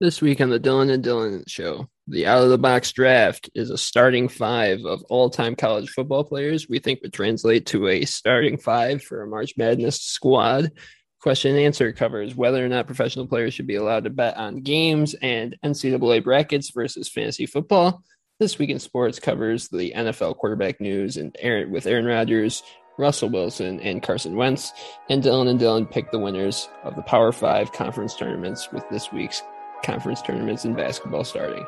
This week on the Dylan and Dylan Show, the out of the box draft is a starting five of all time college football players we think would translate to a starting five for a March Madness squad. Question and answer covers whether or not professional players should be allowed to bet on games and NCAA brackets versus fantasy football. This week in sports covers the NFL quarterback news and Aaron with Aaron Rodgers, Russell Wilson, and Carson Wentz. And Dylan and Dylan pick the winners of the Power Five conference tournaments with this week's conference tournaments in basketball starting.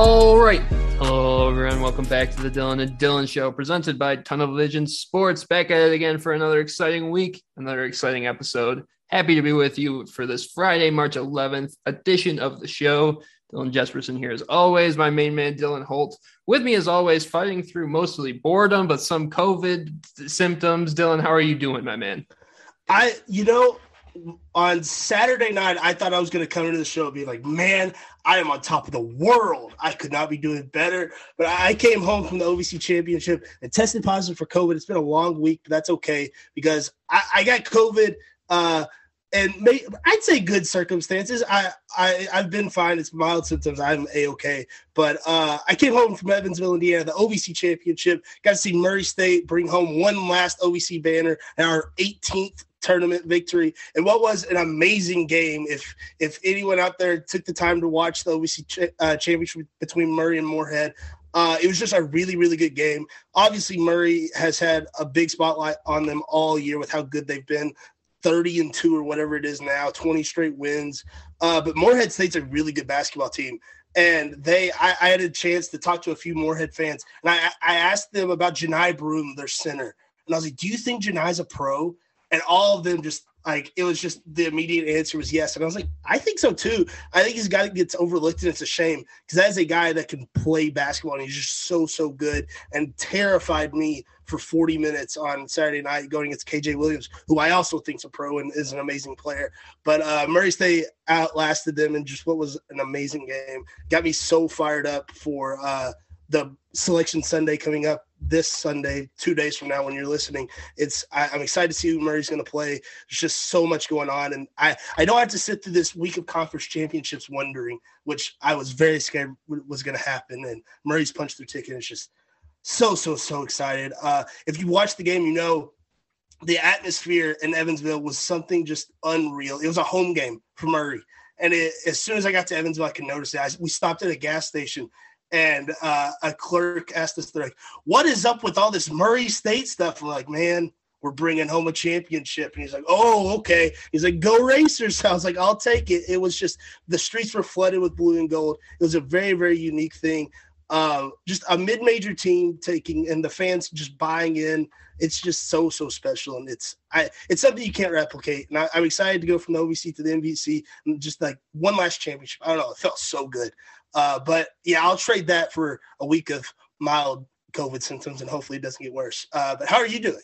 All right. Hello, everyone. Welcome back to the Dylan and Dylan Show, presented by Tunnel Vision Sports. Back at it again for another exciting week, another exciting episode. Happy to be with you for this Friday, March 11th edition of the show. Dylan Jesperson here as always, my main man, Dylan Holt. With me as always, fighting through mostly boredom, but some COVID symptoms. Dylan, how are you doing, my man? I, you know, on Saturday night, I thought I was going to come into the show and be like, man, I am on top of the world. I could not be doing better. But I came home from the OVC championship and tested positive for COVID. It's been a long week, but that's okay because I, I got COVID. Uh, and I'd say good circumstances. I, I I've been fine. It's mild symptoms. I'm a okay. But uh, I came home from Evansville, Indiana, the OVC championship. Got to see Murray State bring home one last OVC banner and our 18th tournament victory. And what was an amazing game. If if anyone out there took the time to watch the OVC ch- uh, championship between Murray and Morehead uh, it was just a really really good game. Obviously Murray has had a big spotlight on them all year with how good they've been. 30 and 2 or whatever it is now 20 straight wins. Uh, but Morehead State's a really good basketball team. And they I, I, had a chance to talk to a few Morehead fans. And I, I asked them about Johni Broome their center. And I was like do you think Johni's a pro and all of them just like it was just the immediate answer was yes. And I was like, I think so too. I think he's a guy that gets overlooked, and it's a shame because that is a guy that can play basketball and he's just so so good and terrified me for 40 minutes on Saturday night going against KJ Williams, who I also think's a pro and is an amazing player. But uh, Murray State outlasted them and just what was an amazing game. Got me so fired up for uh, the selection Sunday coming up this Sunday, two days from now, when you're listening. It's I, am excited to see who Murray's going to play. There's just so much going on, and I I don't have to sit through this week of conference championships wondering, which I was very scared was going to happen. And Murray's punched through ticket. It's just so so so excited. Uh, if you watch the game, you know the atmosphere in Evansville was something just unreal. It was a home game for Murray. And it, as soon as I got to Evansville, I could notice it. I, we stopped at a gas station and uh, a clerk asked us, they're like, "What is up with all this Murray State stuff?" Like, "Man, we're bringing home a championship." And he's like, "Oh, okay." He's like, "Go Racers!" I was like, "I'll take it." It was just the streets were flooded with blue and gold. It was a very, very unique thing. Uh, just a mid-major team taking and the fans just buying in. It's just so so special, and it's I it's something you can't replicate. And I, am excited to go from the OVC to the MVC and just like one last championship. I don't know, it felt so good. Uh, but yeah, I'll trade that for a week of mild COVID symptoms, and hopefully it doesn't get worse. Uh, but how are you doing?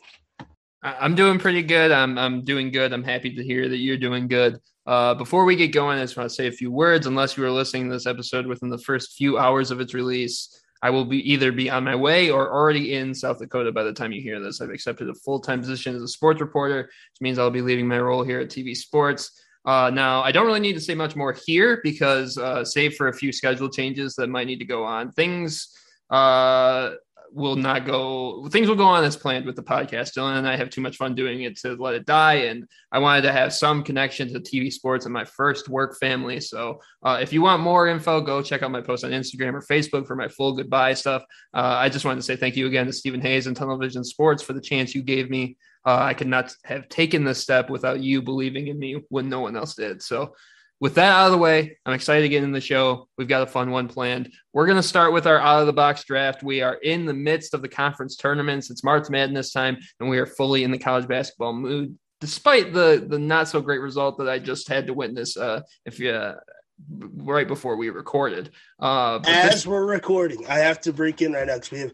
I'm doing pretty good. I'm I'm doing good. I'm happy to hear that you're doing good. Uh, before we get going, I just want to say a few words. Unless you were listening to this episode within the first few hours of its release, I will be either be on my way or already in South Dakota by the time you hear this. I've accepted a full time position as a sports reporter, which means I'll be leaving my role here at TV Sports. Uh, now, I don't really need to say much more here because, uh, save for a few schedule changes that might need to go on, things uh, will not go. Things will go on as planned with the podcast. Dylan and I have too much fun doing it to let it die, and I wanted to have some connection to TV sports and my first work family. So, uh, if you want more info, go check out my post on Instagram or Facebook for my full goodbye stuff. Uh, I just wanted to say thank you again to Stephen Hayes and Tunnel Vision Sports for the chance you gave me uh, I could not have taken this step without you believing in me when no one else did. So, with that out of the way, I'm excited to get in the show. We've got a fun one planned. We're going to start with our out of the box draft. We are in the midst of the conference tournaments. It's March Madness time, and we are fully in the college basketball mood, despite the the not so great result that I just had to witness. Uh, if you uh, right before we recorded. Uh, As this- we're recording, I have to break in right now because we have.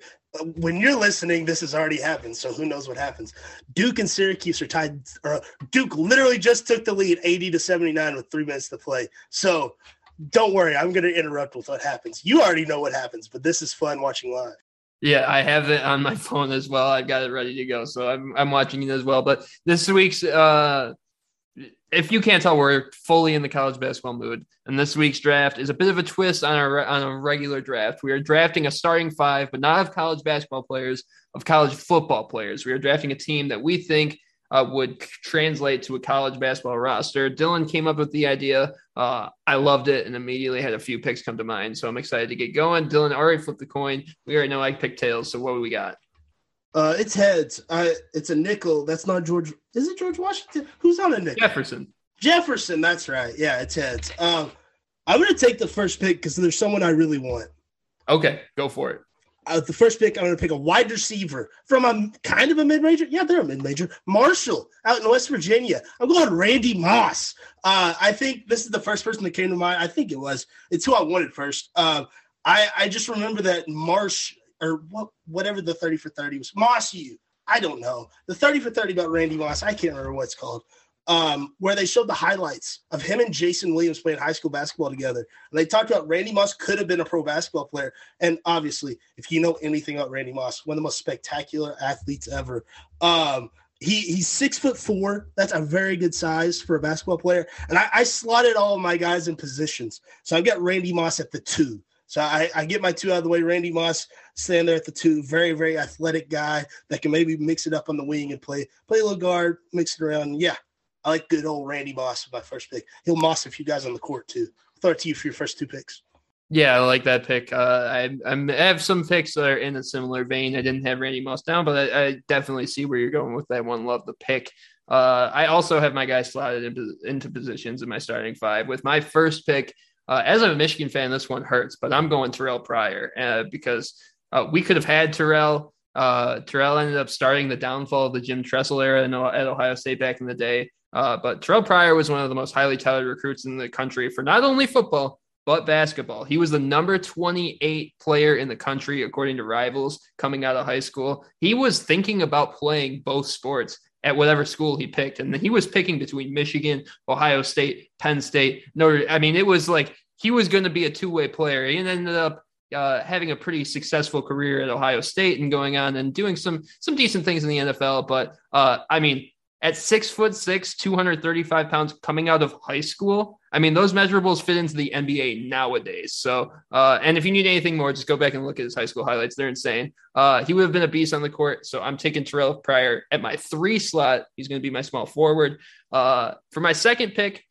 When you're listening, this has already happened, so who knows what happens? Duke and Syracuse are tied. Or Duke literally just took the lead, 80 to 79, with three minutes to play. So don't worry, I'm going to interrupt with what happens. You already know what happens, but this is fun watching live. Yeah, I have it on my phone as well. I've got it ready to go, so I'm I'm watching it as well. But this week's, uh, if you can't tell, we're fully in the college basketball mood, and this week's draft is a bit of a twist on our on a regular draft. We are drafting a starting five, but not of college basketball players, of college football players. We are drafting a team that we think uh, would translate to a college basketball roster. Dylan came up with the idea. Uh, I loved it and immediately had a few picks come to mind. So I'm excited to get going. Dylan already flipped the coin. We already know I picked tails. So what do we got? Uh, it's heads. I, it's a nickel. That's not George. Is it George Washington? Who's on a nickel? Jefferson. Jefferson. That's right. Yeah, it's heads. Um, I'm going to take the first pick because there's someone I really want. Okay, go for it uh, the first pick, I'm going to pick a wide receiver from a kind of a mid major. Yeah, they're a mid major. Marshall out in West Virginia. I'm going Randy Moss. Uh, I think this is the first person that came to mind. I think it was. It's who I wanted first. Uh, I I just remember that Marsh or what whatever the 30 for 30 was. Moss you. I don't know. The 30 for 30 about Randy Moss. I can't remember what it's called um, where they showed the highlights of him and Jason Williams playing high school basketball together. And they talked about Randy Moss could have been a pro basketball player. And obviously, if you know anything about Randy Moss, one of the most spectacular athletes ever. Um, he he's six foot four. That's a very good size for a basketball player. And I, I slotted all of my guys in positions. So I've got Randy Moss at the two. So I, I, get my two out of the way. Randy Moss standing there at the two. Very, very athletic guy that can maybe mix it up on the wing and play play a little guard, mix it around. Yeah, I like good old Randy Moss with my first pick. He'll moss a few guys on the court too. I'll throw it to you for your first two picks. Yeah, I like that pick. Uh, I, I have some picks that are in a similar vein. I didn't have Randy Moss down, but I, I definitely see where you're going with that one. Love the pick. Uh, I also have my guys slotted into positions in my starting five. With my first pick, uh, as a Michigan fan, this one hurts, but I'm going Terrelle Pryor uh, because uh, we could have had Terrelle. Uh, Terrelle ended up starting the downfall of the Jim Tressel era at Ohio State back in the day. Uh, but Terrelle Pryor was one of the most highly touted recruits in the country for not only football, but basketball. He was the number 28 player in the country, according to rivals, coming out of high school. He was thinking about playing both sports at whatever school he picked. And he was picking between Michigan, Ohio State, Penn State, Notre. I mean, it was like he was going to be a two way player. He ended up uh, having a pretty successful career at Ohio State and going on and doing some some decent things in the NFL. But uh, I mean, at six foot six, 235 pounds coming out of high school. I mean, those measurables fit into the NBA nowadays. So, uh, and if you need anything more, just go back and look at his high school highlights. They're insane. Uh, he would have been a beast on the court. So I'm taking Terrelle Pryor at my three slot. He's going to be my small forward. Uh, for my second pick,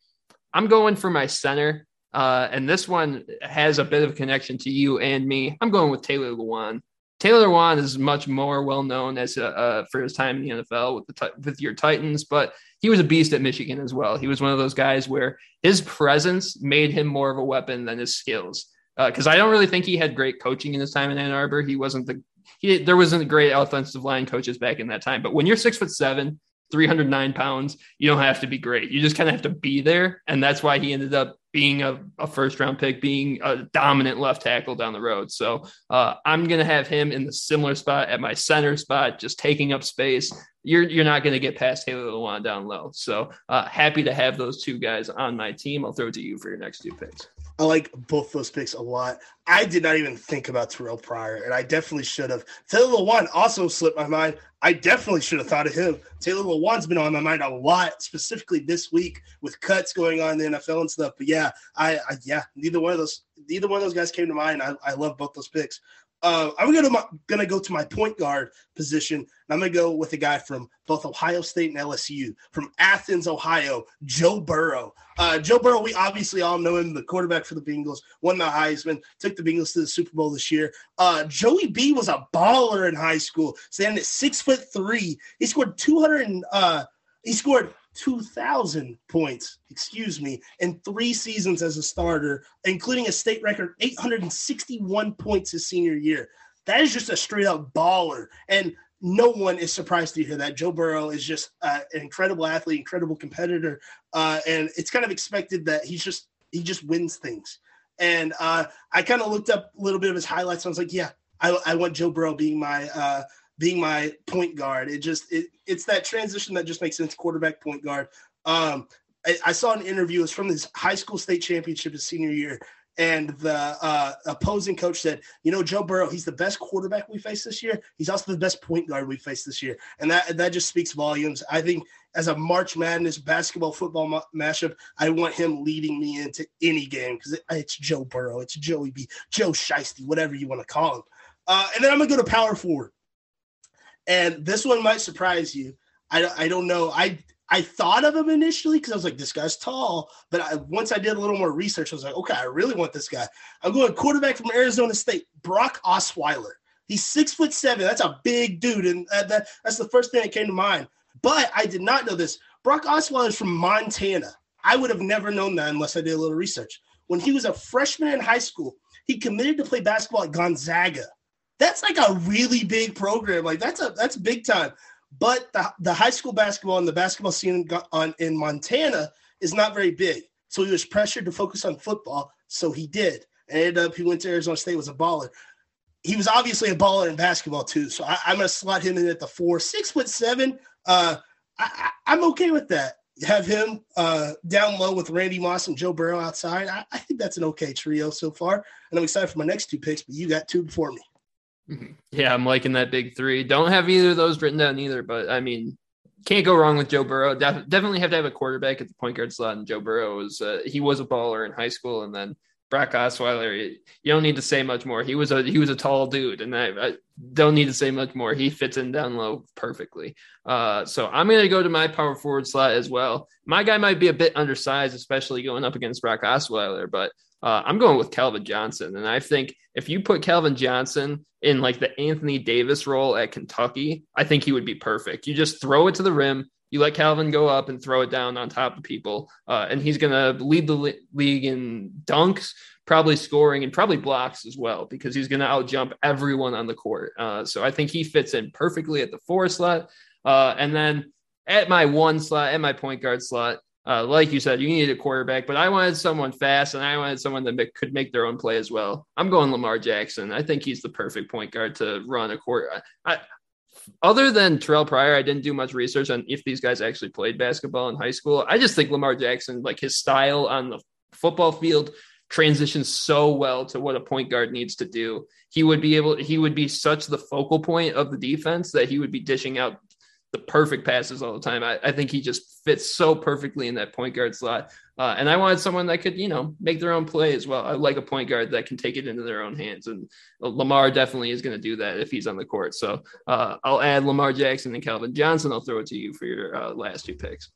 I'm going for my center. Uh, and this one has a bit of a connection to you and me. I'm going with Taylor Lewan. Taylor Lewan is much more well known as uh, uh, for his time in the NFL with the with your Titans, but he was a beast at Michigan as well. He was one of those guys where his presence made him more of a weapon than his skills. Because uh, I don't really think he had great coaching in his time in Ann Arbor. He wasn't the he, there wasn't a great offensive line coaches back in that time. But when you're six foot seven, 309 pounds, you don't have to be great. You just kind of have to be there. And that's why he ended up being a, a, first round pick, being a dominant left tackle down the road. So uh, I'm going to have him in the similar spot at my center spot, just taking up space. You're, you're not going to get past Taylor Lewan down low. So uh, happy to have those two guys on my team. I'll throw it to you for your next two picks. I like both those picks a lot. I did not even think about Terrelle Pryor, and I definitely should have. Taylor Lewan also slipped my mind. I definitely should have thought of him. Taylor Lewan's been on my mind a lot, specifically this week with cuts going on in the NFL and stuff. But yeah, I, I yeah, neither one of those, neither one of those guys came to mind. I, I love both those picks. Uh, I'm gonna my, gonna go to my point guard position. and I'm gonna go with a guy from both Ohio State and LSU, from Athens, Ohio, Joe Burrow. Uh, Joe Burrow, we obviously all know him, the quarterback for the Bengals, won the Heisman, took the Bengals to the Super Bowl this year. Uh, Joey B was a baller in high school, standing at six foot three. He scored 200. Uh, he scored 2,000 points, excuse me, in three seasons as a starter, including a state record 861 points his senior year. That is just a straight up baller. And no one is surprised to hear that. Joe Burrow is just uh, an incredible athlete, incredible competitor. Uh, and it's kind of expected that he's just he just wins things. And uh, I kind of looked up a little bit of his highlights. I was like, yeah, I, I want Joe Burrow being my uh, being my point guard. It just it, it's that transition that just makes sense. Quarterback, point guard. Um, I, I, saw an interview. It's from his high school state championship his senior year, and the uh, opposing coach said, "You know, Joe Burrow, he's the best quarterback we faced this year. He's also the best point guard we faced this year, and that that just speaks volumes. I think as a March Madness basketball football ma- mashup, I want him leading me into any game because it, it's Joe Burrow, it's Joey B, Joe Shiesty, whatever you want to call him. Uh, and then I'm gonna go to power forward, and this one might surprise you. I, I don't know. I I thought of him initially because I was like, this guy's tall. But I, once I did a little more research, I was like, okay, I really want this guy. I'm going quarterback from Arizona State, Brock Osweiler. He's six foot seven. That's a big dude, and uh, that, that's the first thing that came to mind. But I did not know this. Brock Osweiler is from Montana. I would have never known that unless I did a little research. When he was a freshman in high school, he committed to play basketball at Gonzaga. That's like a really big program. Like that's a that's big time. But the, the high school basketball and the basketball scene on, in Montana is not very big. So he was pressured to focus on football. So he did. And ended up, he went to Arizona State, was a baller. He was obviously a baller in basketball too. So I, am to slot him in at the four, six foot seven. Uh, I, am okay with that. Have him uh, down low with Randy Moss and Joe Burrow outside. I, I think that's an okay trio so far. And I'm excited for my next two picks, but you got two before me. Yeah, I'm liking that big three. Don't have either of those written down either, but I mean, can't go wrong with Joe Burrow. Def- definitely have to have a quarterback at the point guard slot, and Joe Burrow was uh, he was a baller in high school, and then Brock Osweiler. You don't need to say much more. He was a he was a tall dude, and I, I don't need to say much more. He fits in down low perfectly. Uh, so I'm going to go to my power forward slot as well. My guy might be a bit undersized, especially going up against Brock Osweiler, but uh, I'm going with Calvin Johnson, and I think if you put Calvin Johnson in like the Anthony Davis role at Kentucky, I think he would be perfect. You just throw it to the rim, you let Calvin go up and throw it down on top of people, uh, and he's going to lead the league in dunks, probably scoring, and probably blocks as well because he's going to outjump everyone on the court. Uh, so I think he fits in perfectly at the four slot, uh, and then at my one slot, at my point guard slot. Uh, like you said, you need a quarterback, but I wanted someone fast and I wanted someone that make, could make their own play as well. I'm going Lamar Jackson. I think he's the perfect point guard to run a court. I, other than Terrelle Pryor, I didn't do much research on if these guys actually played basketball in high school. I just think Lamar Jackson, like his style on the football field, transitions so well to what a point guard needs to do. He would be able, he would be such the focal point of the defense that he would be dishing out the perfect passes all the time. I, I, think he just fits so perfectly in that point guard slot. Uh, and I wanted someone that could, you know, make their own play as well. I like a point guard that can take it into their own hands. And Lamar definitely is going to do that if he's on the court. So uh, I'll add Lamar Jackson and Calvin Johnson. I'll throw it to you for your uh, last two picks.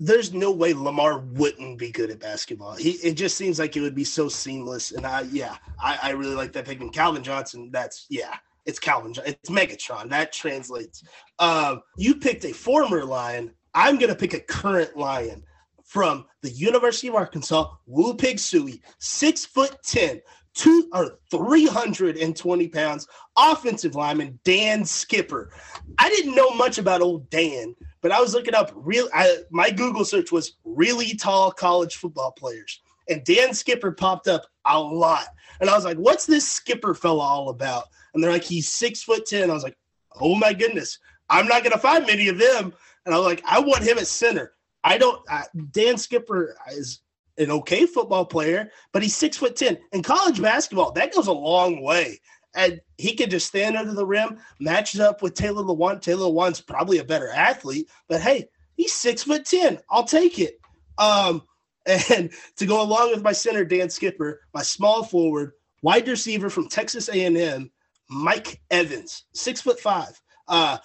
There's no way Lamar wouldn't be good at basketball. He it just seems like it would be so seamless. And I yeah, I, I really like that pick. And Calvin Johnson, that's yeah, it's Calvin. It's Megatron. That translates. Um, you picked a former Lion. I'm going to pick a current Lion from the University of Arkansas, Woo Pig Sooie, six foot ten, two or 320 pounds, offensive lineman Dan Skipper. I didn't know much about old Dan, but I was looking up real. I, my Google search was really tall college football players, and Dan Skipper popped up a lot. And I was like, "What's this Skipper fella all about?" And they're like, he's six foot ten. I was like, oh my goodness, I'm not gonna find many of them. And I was like, I want him at center. I don't. I, Dan Skipper is an okay football player, but he's six foot ten. In college basketball, that goes a long way. And he can just stand under the rim, matches up with Taylor Lewan. Taylor Lewan's probably a better athlete, but hey, he's six foot ten. I'll take it. Um, and to go along with my center, Dan Skipper, my small forward, wide receiver from Texas A&M, Mike Evans, six foot five. Uh,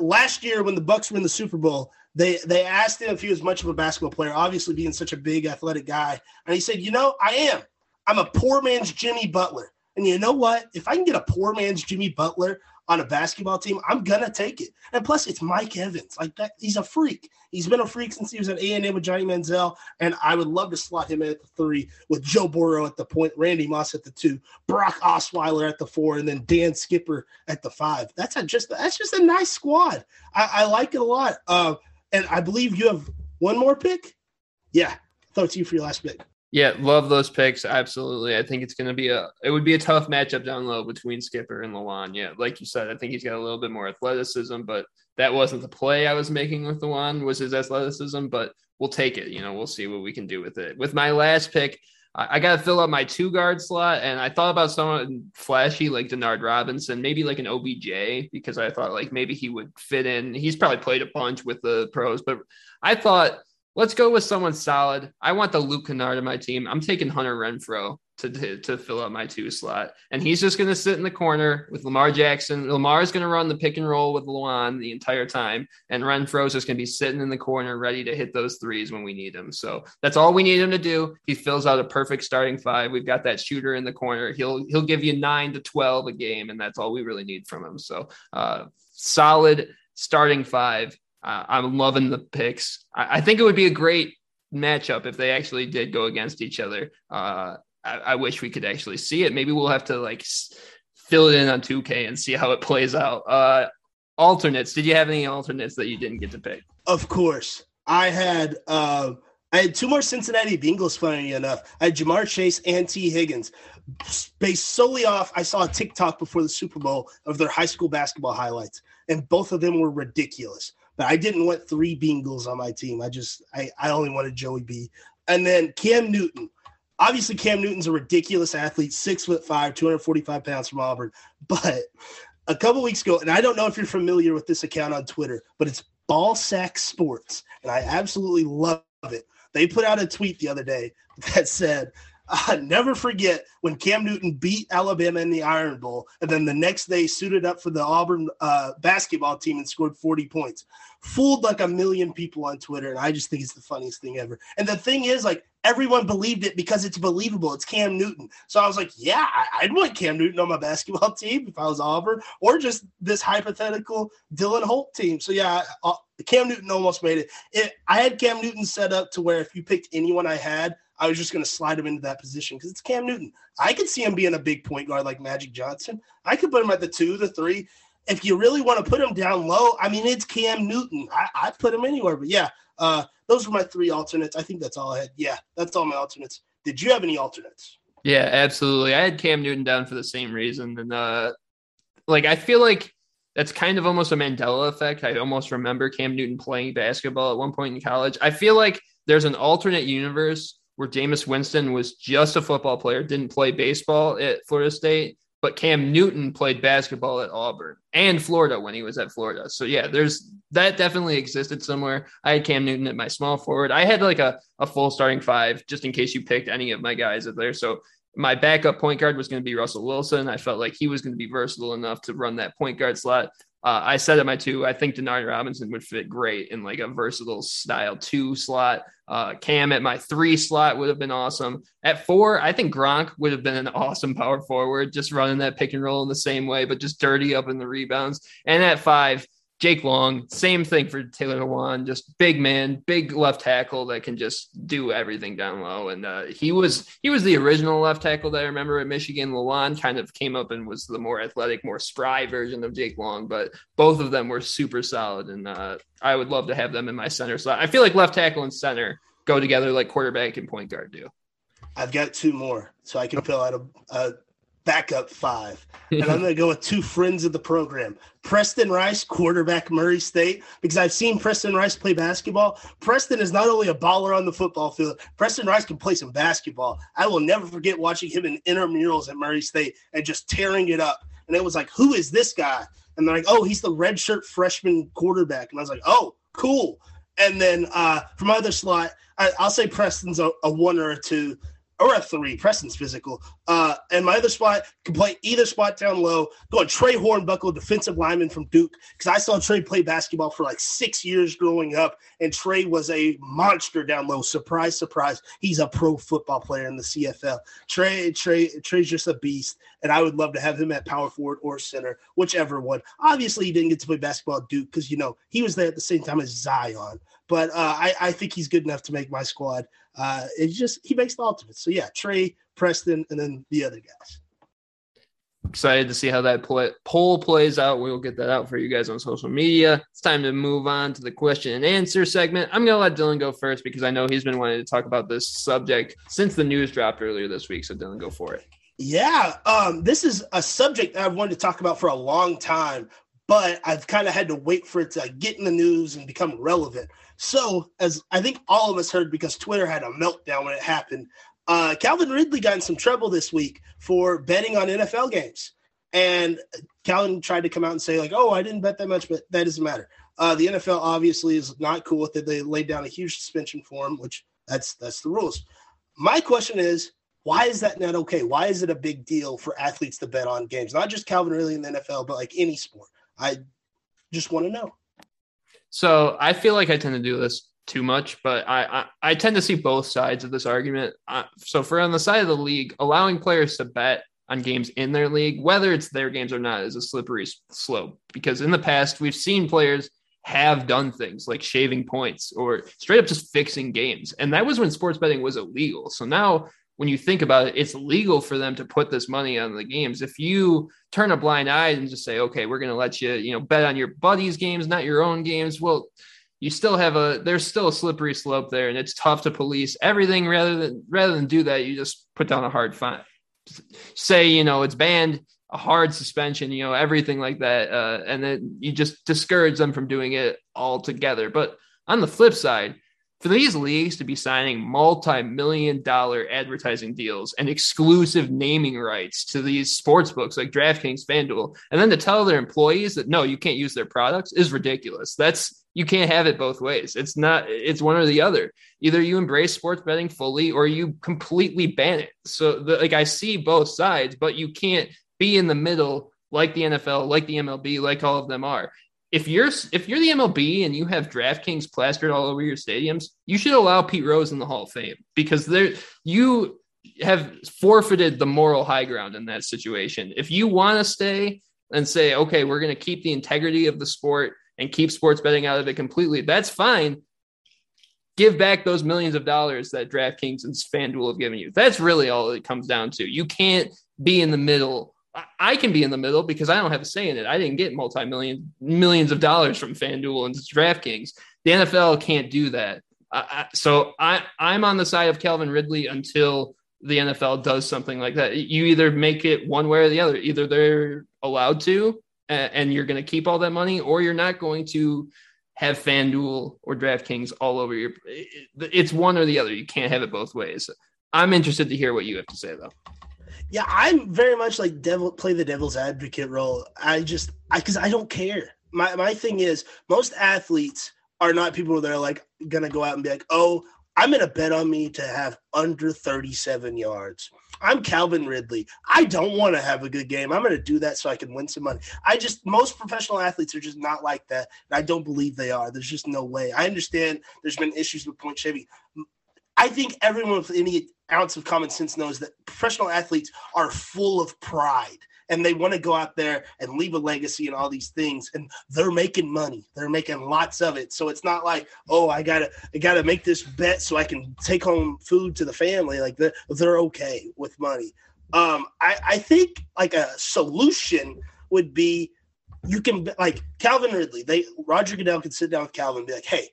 last year when the Bucs were in the Super Bowl, they they asked him if he was much of a basketball player, obviously being such a big athletic guy, and he said, "You know, I am. I'm a poor man's Jimmy Butler." And you know what? If I can get a poor man's Jimmy Butler on a basketball team, I'm gonna take it. And plus, it's Mike Evans. Like that, he's a freak. He's been a freak since he was at A and M with Johnny Manziel, and I would love to slot him at the three with Joe Burrow at the point, Randy Moss at the two, Brock Osweiler at the four, and then Dan Skipper at the five. That's just that's just a nice squad. I, I like it a lot. Uh, and I believe you have one more pick. Yeah, throw it to you for your last pick. Yeah, love those picks. Absolutely. I think it's going to be a it would be a tough matchup down low between Skipper and Lewan. Yeah, like you said, I think he's got a little bit more athleticism, but that wasn't the play I was making with Lewan was his athleticism, but we'll take it. You know, we'll see what we can do with it. With my last pick, I, I got to fill up my two guard slot, and I thought about someone flashy like Denard Robinson, maybe like an OBJ, because I thought like maybe he would fit in. He's probably played a bunch with the pros, but I thought – let's go with someone solid. I want the Luke Kennard of my team. I'm taking Hunter Renfrow to, to, to fill up my two slot. And he's just going to sit in the corner with Lamar Jackson. Lamar is going to run the pick and roll with Lewan the entire time. And Renfrow is just going to be sitting in the corner ready to hit those threes when we need him. So that's all we need him to do. He fills out a perfect starting five. We've got that shooter in the corner. He'll, he'll give you nine to 12 a game. And that's all we really need from him. So uh, solid starting five uh, I'm loving the picks. I, I, think it would be a great matchup if they actually did go against each other. Uh, I, I, wish we could actually see it. Maybe we'll have to like fill it in on 2K and see how it plays out. Uh, alternates. Did you have any alternates that you didn't get to pick? Of course, I had. Uh, I had two more Cincinnati Bengals. Funny enough, I had Ja'Marr Chase and Tee Higgins, based solely off. I saw a TikTok before the Super Bowl of their high school basketball highlights, and both of them were ridiculous. But I didn't want three Bengals on my team. I just I, I only wanted Joey B. And then Cam Newton. Obviously, Cam Newton's a ridiculous athlete, six foot five, 245 pounds from Auburn. But a couple weeks ago, and I don't know if you're familiar with this account on Twitter, but it's Ball Sack Sports, and I absolutely love it. They put out a tweet the other day that said, uh, never forget when Cam Newton beat Alabama in the Iron Bowl, and then the next day suited up for the Auburn uh, basketball team and scored 40 points. Fooled like a million people on Twitter, and I just think it's the funniest thing ever. And the thing is, like, everyone believed it because it's believable. It's Cam Newton. So I was like, yeah, I'd want Cam Newton on my basketball team if I was Auburn, or just this hypothetical Dylan Holt team. So yeah, uh, Cam Newton almost made it. it. I had Cam Newton set up to where if you picked anyone I had, I was just going to slide him into that position because it's Cam Newton. I could see him being a big point guard like Magic Johnson. I could put him at the two, the three. If you really want to put him down low, I mean, it's Cam Newton. I, I'd put him anywhere. But yeah, uh, those were my three alternates. I think that's all I had. Yeah, that's all my alternates. Did you have any alternates? Yeah, absolutely. I had Cam Newton down for the same reason. And uh, like, I feel like that's kind of almost a Mandela effect. I almost remember Cam Newton playing basketball at one point in college. I feel like there's an alternate universe where Jameis Winston was just a football player, didn't play baseball at Florida State, but Cam Newton played basketball at Auburn and Florida when he was at Florida. So yeah, there's that definitely existed somewhere. I had Cam Newton at my small forward. I had like a, a full starting five just in case you picked any of my guys at there. So my backup point guard was going to be Russell Wilson. I felt like he was going to be versatile enough to run that point guard slot. Uh, I said at my two, I think Denard Robinson would fit great in like a versatile style two slot. Uh, Cam at my three slot would have been awesome. At four, I think Gronk would have been an awesome power forward, just running that pick and roll in the same way, but just dirty up in the rebounds. And at five, Jake Long, same thing for Taylor Lewan, just big man, big left tackle that can just do everything down low. And uh, he was he was the original left tackle that I remember at Michigan. Lewan kind of came up and was the more athletic, more spry version of Jake Long, but both of them were super solid. And uh, I would love to have them in my center slot. I feel like left tackle and center go together like quarterback and point guard do. I've got two more, so I can fill out a, a backup five. And I'm going to go with two friends of the program Preston Rice, quarterback Murray State, because I've seen Preston Rice play basketball. Preston is not only a baller on the football field, Preston Rice can play some basketball. I will never forget watching him in intramurals at Murray State and just tearing it up. And it was like, who is this guy? And they're like, oh, he's the redshirt freshman quarterback. And I was like, oh, cool. And then uh, from other slot, I, will say Preston's a, a one or a two or a three. Preston's physical. Uh, and my other spot can play either spot down low. Going Trey Hornbuckle, defensive lineman from Duke, because I saw Trey play basketball for like six years growing up, and Trey was a monster down low. Surprise, surprise, he's a pro football player in the CFL. Trey, Trey, Trey's just a beast, and I would love to have him at power forward or center, whichever one. Obviously, he didn't get to play basketball at Duke because you know he was there at the same time as Zion, but uh, I, I think he's good enough to make my squad. Uh, it's just he makes the ultimate. So yeah, Trey, Preston, and then the other guys. excited to see how that play, poll plays out. We'll get that out for you guys on social media. It's time to move on to the question and answer segment. I'm going to let Dylan go first because I know he's been wanting to talk about this subject since the news dropped earlier this week. So, Dylan, go for it. Yeah, um, this is a subject that I've wanted to talk about for a long time, but I've kind of had to wait for it to get in the news and become relevant. So, as I think all of us heard because Twitter had a meltdown when it happened, uh, Calvin Ridley got in some trouble this week for betting on NFL games. And Calvin tried to come out and say, like, oh, I didn't bet that much, but that doesn't matter. Uh, the NFL obviously is not cool with it. They laid down a huge suspension for him, which that's that's the rules. My question is, why is that not okay? Why is it a big deal for athletes to bet on games? Not just Calvin Ridley in the NFL, but like any sport. I just want to know. So I feel like I tend to do this too much, but I, I, I tend to see both sides of this argument. Uh, so for on the side of the league, allowing players to bet on games in their league, whether it's their games or not, is a slippery slope. Because in the past, we've seen players have done things like shaving points or straight up just fixing games, and that was when sports betting was illegal. So now when you think about it, it's legal for them to put this money on the games. If you turn a blind eye and just say, okay, we're going to let you, you know, bet on your buddies' games, not your own games, well, you still have a there's still a slippery slope there and it's tough to police everything rather than rather than do that you just put down a hard fine say you know it's banned a hard suspension you know everything like that uh, and then you just discourage them from doing it altogether but on the flip side for these leagues to be signing multi-million dollar advertising deals and exclusive naming rights to these sports books like DraftKings, FanDuel, and then to tell their employees that no, you can't use their products is ridiculous. That's you can't have it both ways. It's not it's one or the other. Either you embrace sports betting fully or you completely ban it. So the, like I see both sides, but you can't be in the middle like the NFL, like the MLB, like all of them are if you're if you're the MLB and you have DraftKings plastered all over your stadiums, you should allow Pete Rose in the Hall of Fame because there you have forfeited the moral high ground in that situation. If you want to stay and say, okay, we're going to keep the integrity of the sport and keep sports betting out of it completely, that's fine. Give back those millions of dollars that DraftKings and FanDuel have given you. That's really all it comes down to. You can't be in the middle I can be in the middle because I don't have a say in it. I didn't get multi-million millions of dollars from FanDuel and DraftKings. The NFL can't do that. I, so I, I'm on the side of Calvin Ridley until the NFL does something like that. You either make it one way or the other. Either they're allowed to, and, and you're going to keep all that money, or you're not going to have FanDuel or DraftKings all over your. It's one or the other. You can't have it both ways. I'm interested to hear what you have to say, though. Yeah, I'm very much like devil play the devil's advocate role. I just I because I don't care. My my thing is most athletes are not people that are like gonna go out and be like, oh, I'm gonna bet on me to have under 37 yards. I'm Calvin Ridley. I don't want to have a good game. I'm gonna do that so I can win some money. I just most professional athletes are just not like that. And I don't believe they are. There's just no way. I understand there's been issues with point shaving. I think everyone with any ounce of common sense knows that professional athletes are full of pride and they want to go out there and leave a legacy and all these things and they're making money. They're making lots of it. So it's not like oh i gotta i gotta make this bet so i can take home food to the family. Like they're, they're okay with money. Um i i think like a solution would be you can like calvin ridley they roger goodell can sit down with calvin and be like hey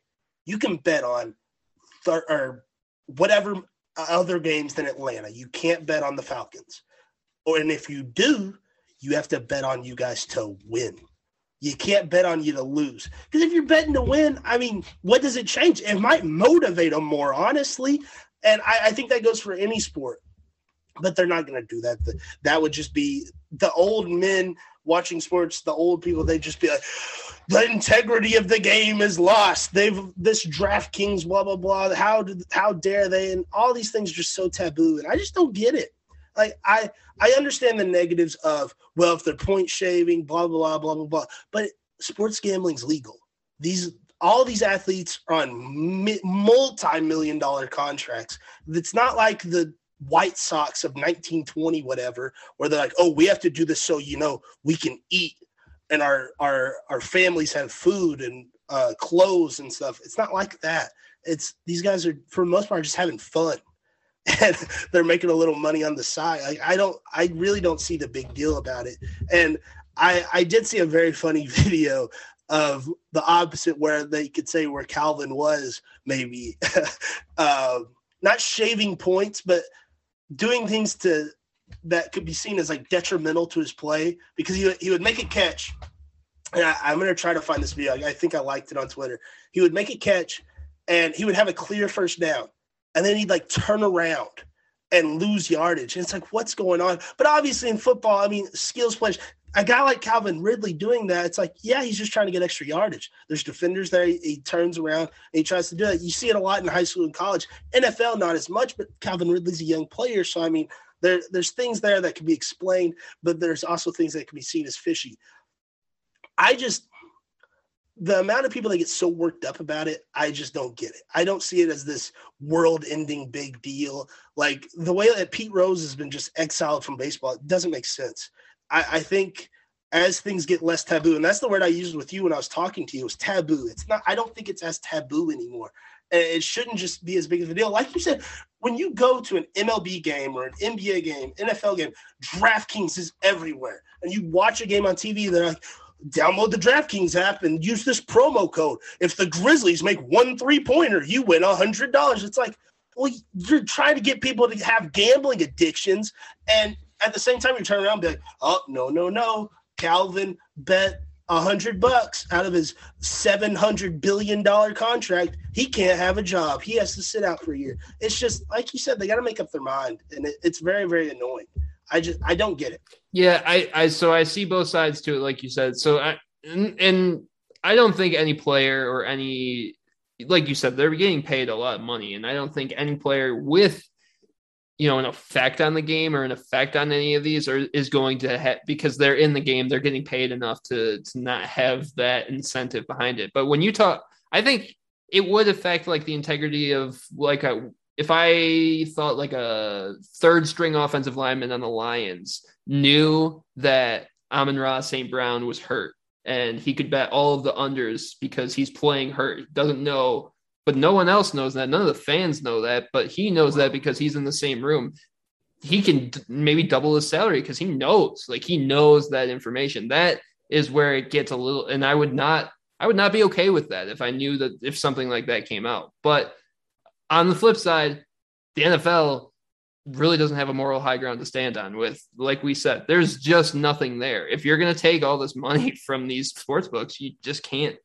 you can bet on thir- or whatever other games than Atlanta. You can't bet on the Falcons. Or and if you do, you have to bet on you guys to win. You can't bet on you to lose. Because if you're betting to win, I mean, what does it change? It might motivate them more, honestly. And I, I think that goes for any sport. But they're not going to do that. That would just be the old men watching sports, the old people, they just be like, the integrity of the game is lost. They've this DraftKings, blah blah blah. How did how dare they? And all these things are just so taboo, and I just don't get it. Like I I understand the negatives of well, if they're point shaving, blah blah blah blah blah. But sports gambling's legal. These all these athletes are on multi-million dollar contracts. It's not like the White Sox of 1920, whatever, where they're like, oh, we have to do this so you know we can eat and our our our families have food and uh, clothes and stuff. It's not like that. It's these guys are for the most part just having fun. and they're making a little money on the side. Like I don't, I really don't see the big deal about it. And I, I did see a very funny video of the opposite where they could say where Calvin was maybe uh, not shaving points, but doing things to that could be seen as like detrimental to his play because he, he would make a catch. And I, am going to try to find this video. I, I think I liked it on Twitter. He would make a catch and he would have a clear first down. And then he'd like turn around and lose yardage. And it's like, what's going on? But obviously in football, I mean, skills players, a guy like Calvin Ridley doing that, it's like, yeah, he's just trying to get extra yardage. There's defenders there. He, he, turns around and he tries to do it. You see it a lot in high school and college. NFL, not as much, but Calvin Ridley's a young player. So, I mean, there, there's things there that can be explained, but there's also things that can be seen as fishy. I just, the amount of people that get so worked up about it, I just don't get it. I don't see it as this world ending big deal. Like the way that Pete Rose has been just exiled from baseball, it doesn't make sense. I, I think as things get less taboo, and that's the word I used with you when I was talking to you, was taboo. It's not, I don't think it's as taboo anymore. It shouldn't just be as big of a deal. Like you said, when you go to an MLB game or an NBA game, NFL game, DraftKings is everywhere. And you watch a game on TV, they're like, download the DraftKings app and use this promo code. If the Grizzlies make one three pointer, you win a hundred dollars. It's like, well, you're trying to get people to have gambling addictions, and at the same time, you turn around and be like, oh, no, no, no. Calvin bet a hundred bucks out of his seven hundred billion dollar contract. He can't have a job. He has to sit out for a year. It's just like you said, they got to make up their mind, and it, it's very, very annoying. I just I don't get it. Yeah, I, I so I see both sides to it, like you said. So I and, and I don't think any player or any like you said, they're getting paid a lot of money, and I don't think any player with you know an effect on the game or an effect on any of these or is going to have because they're in the game they're getting paid enough to to not have that incentive behind it. But when you talk i think it would affect like the integrity of like a if i thought like a third string offensive lineman on the lions knew that amon-ra st brown was hurt and he could bet all of the unders because he's playing hurt doesn't know but no one else knows that. None of the fans know that, but he knows that because he's in the same room. He can d- maybe double his salary because he knows, like he knows that information. That is where it gets a little, and I would not, I would not be okay with that if I knew that if something like that came out. But on the flip side, the NFL really doesn't have a moral high ground to stand on with like we said there's just nothing there if you're going to take all this money from these sports books you just can't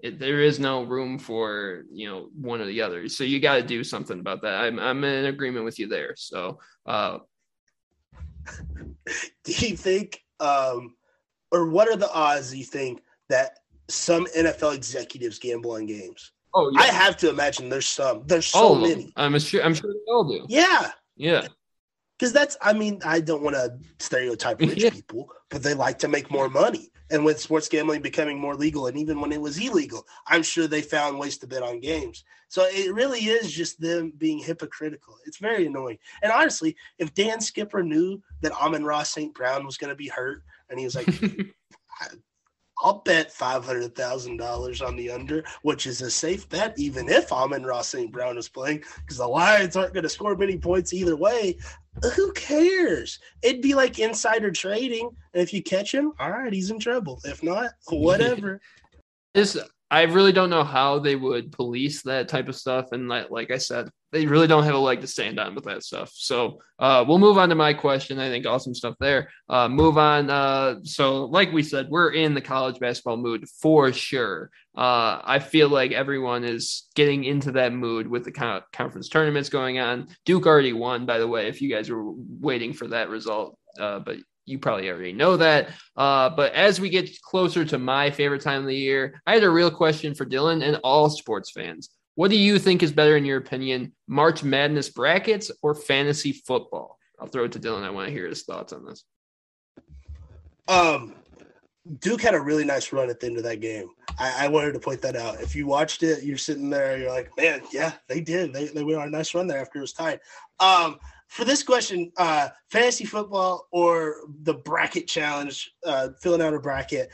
it, there is no room for you know one or the other. So you got to do something about that. I'm I'm in agreement with you there. So, uh, do you think, um, or what are the odds? Do you think that some NFL executives gamble on games? Oh, yeah. I have to imagine there's some. There's so many. I'm sure. I'm sure they all do. Yeah. Yeah. Because that's. I mean, I don't want to stereotype rich yeah. people, but they like to make more money and with sports gambling becoming more legal and even when it was illegal i'm sure they found ways to bet on games so it really is just them being hypocritical it's very annoying and honestly if dan skipper knew that amon-ra st brown was going to be hurt and he was like I'll bet five hundred thousand dollars on the under, which is a safe bet, even if Amon-Ra St. Brown is playing, because the Lions aren't going to score many points either way. Who cares? It'd be like insider trading. And if you catch him, all right, he's in trouble. If not, whatever. this I really don't know how they would police that type of stuff. And like, like I said, they really don't have a leg to stand on with that stuff. So uh, we'll move on to my question. I think awesome stuff there. Uh, move on. Uh, so, like we said, we're in the college basketball mood for sure. Uh, I feel like everyone is getting into that mood with the con- conference tournaments going on. Duke already won, by the way, if you guys were waiting for that result. Uh, but you probably already know that. Uh, but as we get closer to my favorite time of the year, I had a real question for Dylan and all sports fans. What do you think is better, in your opinion, March Madness brackets or fantasy football? I'll throw it to Dylan. I want to hear his thoughts on this. Um, Duke had a really nice run at the end of that game. I, I, wanted to point that out. If you watched it, you're sitting there, you're like, man, yeah, they did. They, they went on a nice run there after it was tied. Um, for this question, uh, fantasy football or the bracket challenge, uh, filling out a bracket,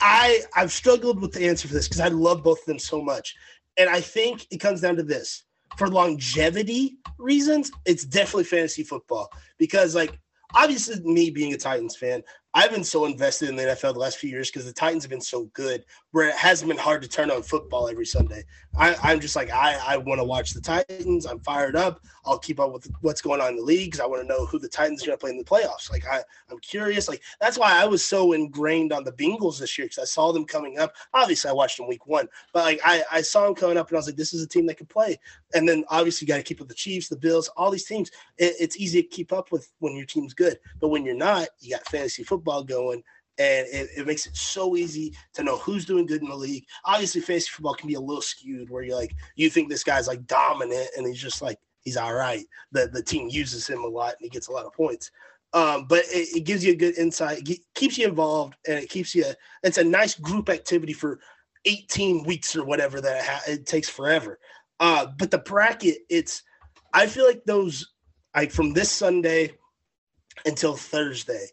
I I've struggled with the answer for this because I love both of them so much, and I think it comes down to this: for longevity reasons, it's definitely fantasy football because like obviously me being a Titans fan, I've been so invested in the NFL the last few years because the Titans have been so good, where it hasn't been hard to turn on football every Sunday. I, am just like, I, I want to watch the Titans. I'm fired up. I'll keep up with what's going on in the league because I want to know who the Titans are going to play in the playoffs. Like, I, I'm curious. Like, that's why I was so ingrained on the Bengals this year because I saw them coming up. Obviously, I watched them week one, but like, I, I saw them coming up and I was like, this is a team that can play. And then obviously, you got to keep up with the Chiefs, the Bills, all these teams. It, it's easy to keep up with when your team's good. But when you're not, you got fantasy football going and it, it, makes it so easy to know who's doing good in the league. Obviously, fantasy football can be a little skewed where you're like, you think this guy's like dominant, and he's just like he's all right. The the team uses him a lot, and he gets a lot of points. Um, but it, it, gives you a good insight, it keeps you involved, and it keeps you. It's a nice group activity for 18 weeks or whatever that it, ha- it takes forever. Uh, but the bracket, it's I feel like those like from this Sunday until Thursday,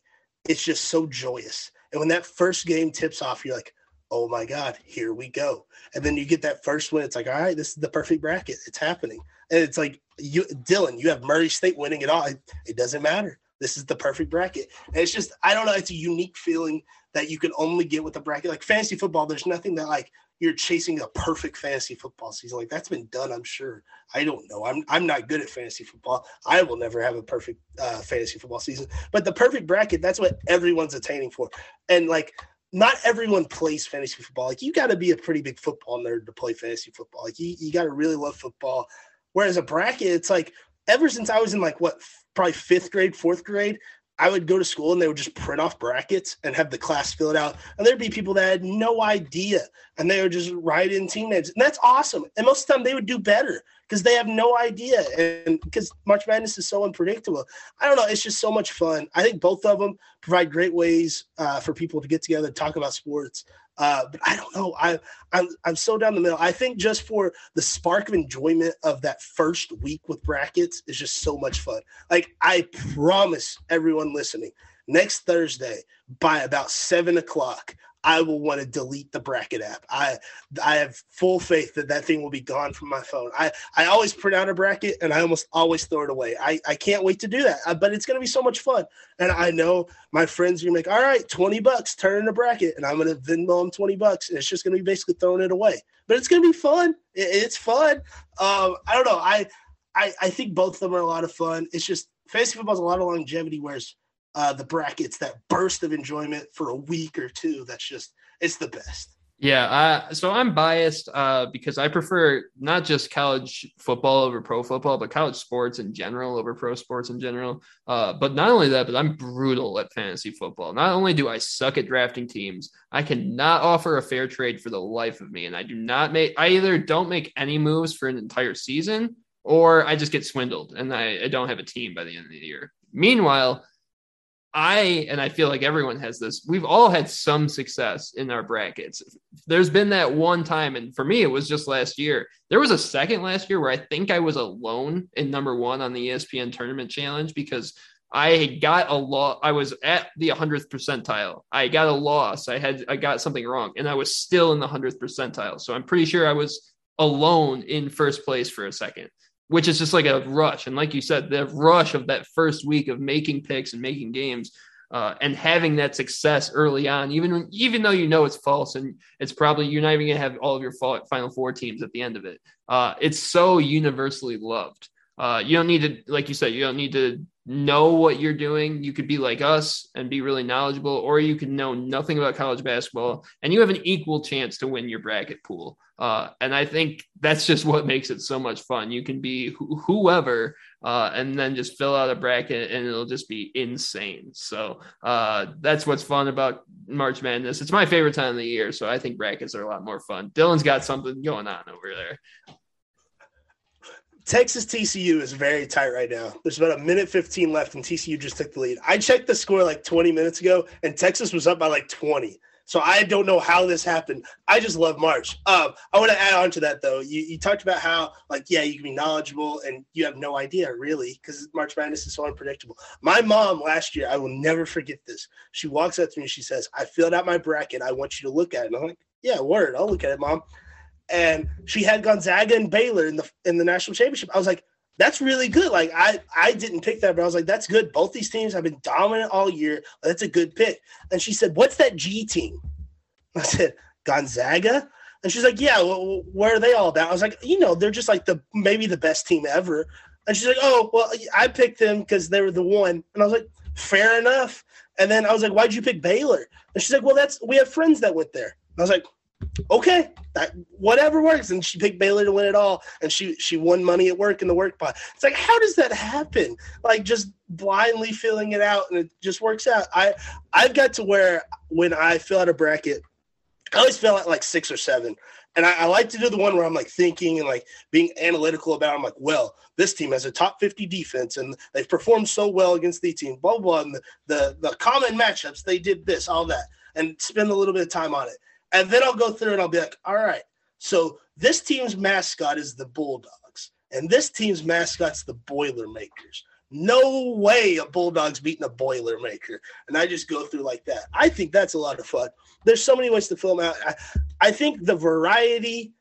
it's just so joyous and when that first game tips off, you're like, oh my God, here we go. And then you get that first win. It's like, all right, this is the perfect bracket. It's happening. And it's like, you, Dylan, you have Murray State winning it all. It, it doesn't matter. This is the perfect bracket. And it's just, I don't know, it's a unique feeling that you can only get with a bracket. Like fantasy football, there's nothing that like you're chasing a perfect fantasy football season. Like that's been done, I'm sure. I don't know. I'm I'm not good at fantasy football. I will never have a perfect uh, fantasy football season. But the perfect bracket, that's what everyone's attaining for. And like not everyone plays fantasy football. Like you got to be a pretty big football nerd to play fantasy football. Like you, you got to really love football. Whereas a bracket, it's like ever since I was in like what probably fifth grade, fourth grade, I would go to school and they would just print off brackets and have the class fill it out. And there'd be people that had no idea and they would just write in team names. And that's awesome. And most of the time they would do better because they have no idea. And because March Madness is so unpredictable. I don't know. It's just so much fun. I think both of them provide great ways uh, for people to get together, and talk about sports. Uh, but I don't know. I I'm I'm so down the middle. I think just for the spark of enjoyment of that first week with brackets is just so much fun. Like I promise everyone listening, next Thursday by about seven o'clock, I will want to delete the bracket app. I I have full faith that that thing will be gone from my phone. I I always print out a bracket and I almost always throw it away. I I can't wait to do that. Uh, but it's gonna be so much fun. And I know my friends are gonna make all right, twenty bucks, turn in a bracket, and I'm gonna Venmo them twenty bucks, and it's just gonna be basically throwing it away. But it's gonna be fun. It, it's fun. Um, I don't know. I I I think both of them are a lot of fun. It's just fantasy football has a lot of longevity, whereas uh, the brackets, that burst of enjoyment for a week or two. That's just it's the best. Yeah, uh, so I'm biased uh, because I prefer not just college football over pro football, but college sports in general over pro sports in general. Uh, but not only that, but I'm brutal at fantasy football. Not only do I suck at drafting teams, I cannot offer a fair trade for the life of me, and I do not make. I either don't make any moves for an entire season, or I just get swindled and I, I don't have a team by the end of the year. Meanwhile, I and I feel like everyone has this. We've all had some success in our brackets. There's been that one time, and for me, it was just last year. There was a second last year where I think I was alone in number one on the ESPN Tournament Challenge because I got a loss. I was at the 100th percentile. I got a loss. I had I got something wrong, and I was still in the 100th percentile. So I'm pretty sure I was alone in first place for a second which is just like a rush. And like you said, the rush of that first week of making picks and making games uh, and having that success early on, even even though you know it's false and it's probably you're not even gonna have all of your final four teams at the end of it. Uh, it's so universally loved. Uh, you don't need to, like you said, you don't need to know what you're doing. You could be like us and be really knowledgeable, or you could know nothing about college basketball and you have an equal chance to win your bracket pool. Uh, and I think that's just what makes it so much fun. You can be wh- whoever uh, and then just fill out a bracket and it'll just be insane. So uh, that's what's fun about March Madness. It's my favorite time of the year. So I think brackets are a lot more fun. Dylan's got something going on over there. Texas TCU is very tight right now. There's about a minute 15 left, and TCU just took the lead. I checked the score like 20 minutes ago, and Texas was up by like 20. So I don't know how this happened. I just love March. Um, I want to add on to that though. You, you talked about how like yeah, you can be knowledgeable and you have no idea really because March Madness is so unpredictable. My mom last year, I will never forget this. She walks up to me and she says, "I filled out my bracket. I want you to look at it." And I'm like, "Yeah, word. I'll look at it, mom." and she had Gonzaga and Baylor in the in the national championship. I was like, that's really good. Like I I didn't pick that, but I was like, that's good. Both these teams have been dominant all year. That's a good pick. And she said, "What's that G team?" I said, "Gonzaga." And she's like, "Yeah, well, where are they all about?" I was like, "You know, they're just like the maybe the best team ever." And she's like, "Oh, well, I picked them because they were the one." And I was like, "Fair enough." And then I was like, "Why'd you pick Baylor?" And she's like, "Well, that's we have friends that went there." And I was like, "Okay, that whatever works." And she picked Baylor to win it all, and she she won money at work in the work pot. It's like, how does that happen? Like just blindly filling it out, and it just works out. I I've got to where when I fill out a bracket, I always fill out like six or seven. And I, I, like to do the one where I'm like thinking and like being analytical about. It. I'm like, well, this team has a top 50 defense and they've performed so well against the team, blah blah. And the, the the common matchups, they did this, all that, and spend a little bit of time on it. And then I'll go through and I'll be like, all right, so this team's mascot is the Bulldogs, and this team's mascot's the Boilermakers. No way a Bulldog's beating a Boilermaker. And I just go through like that. I think that's a lot of fun. There's so many ways to film out. I, I think the variety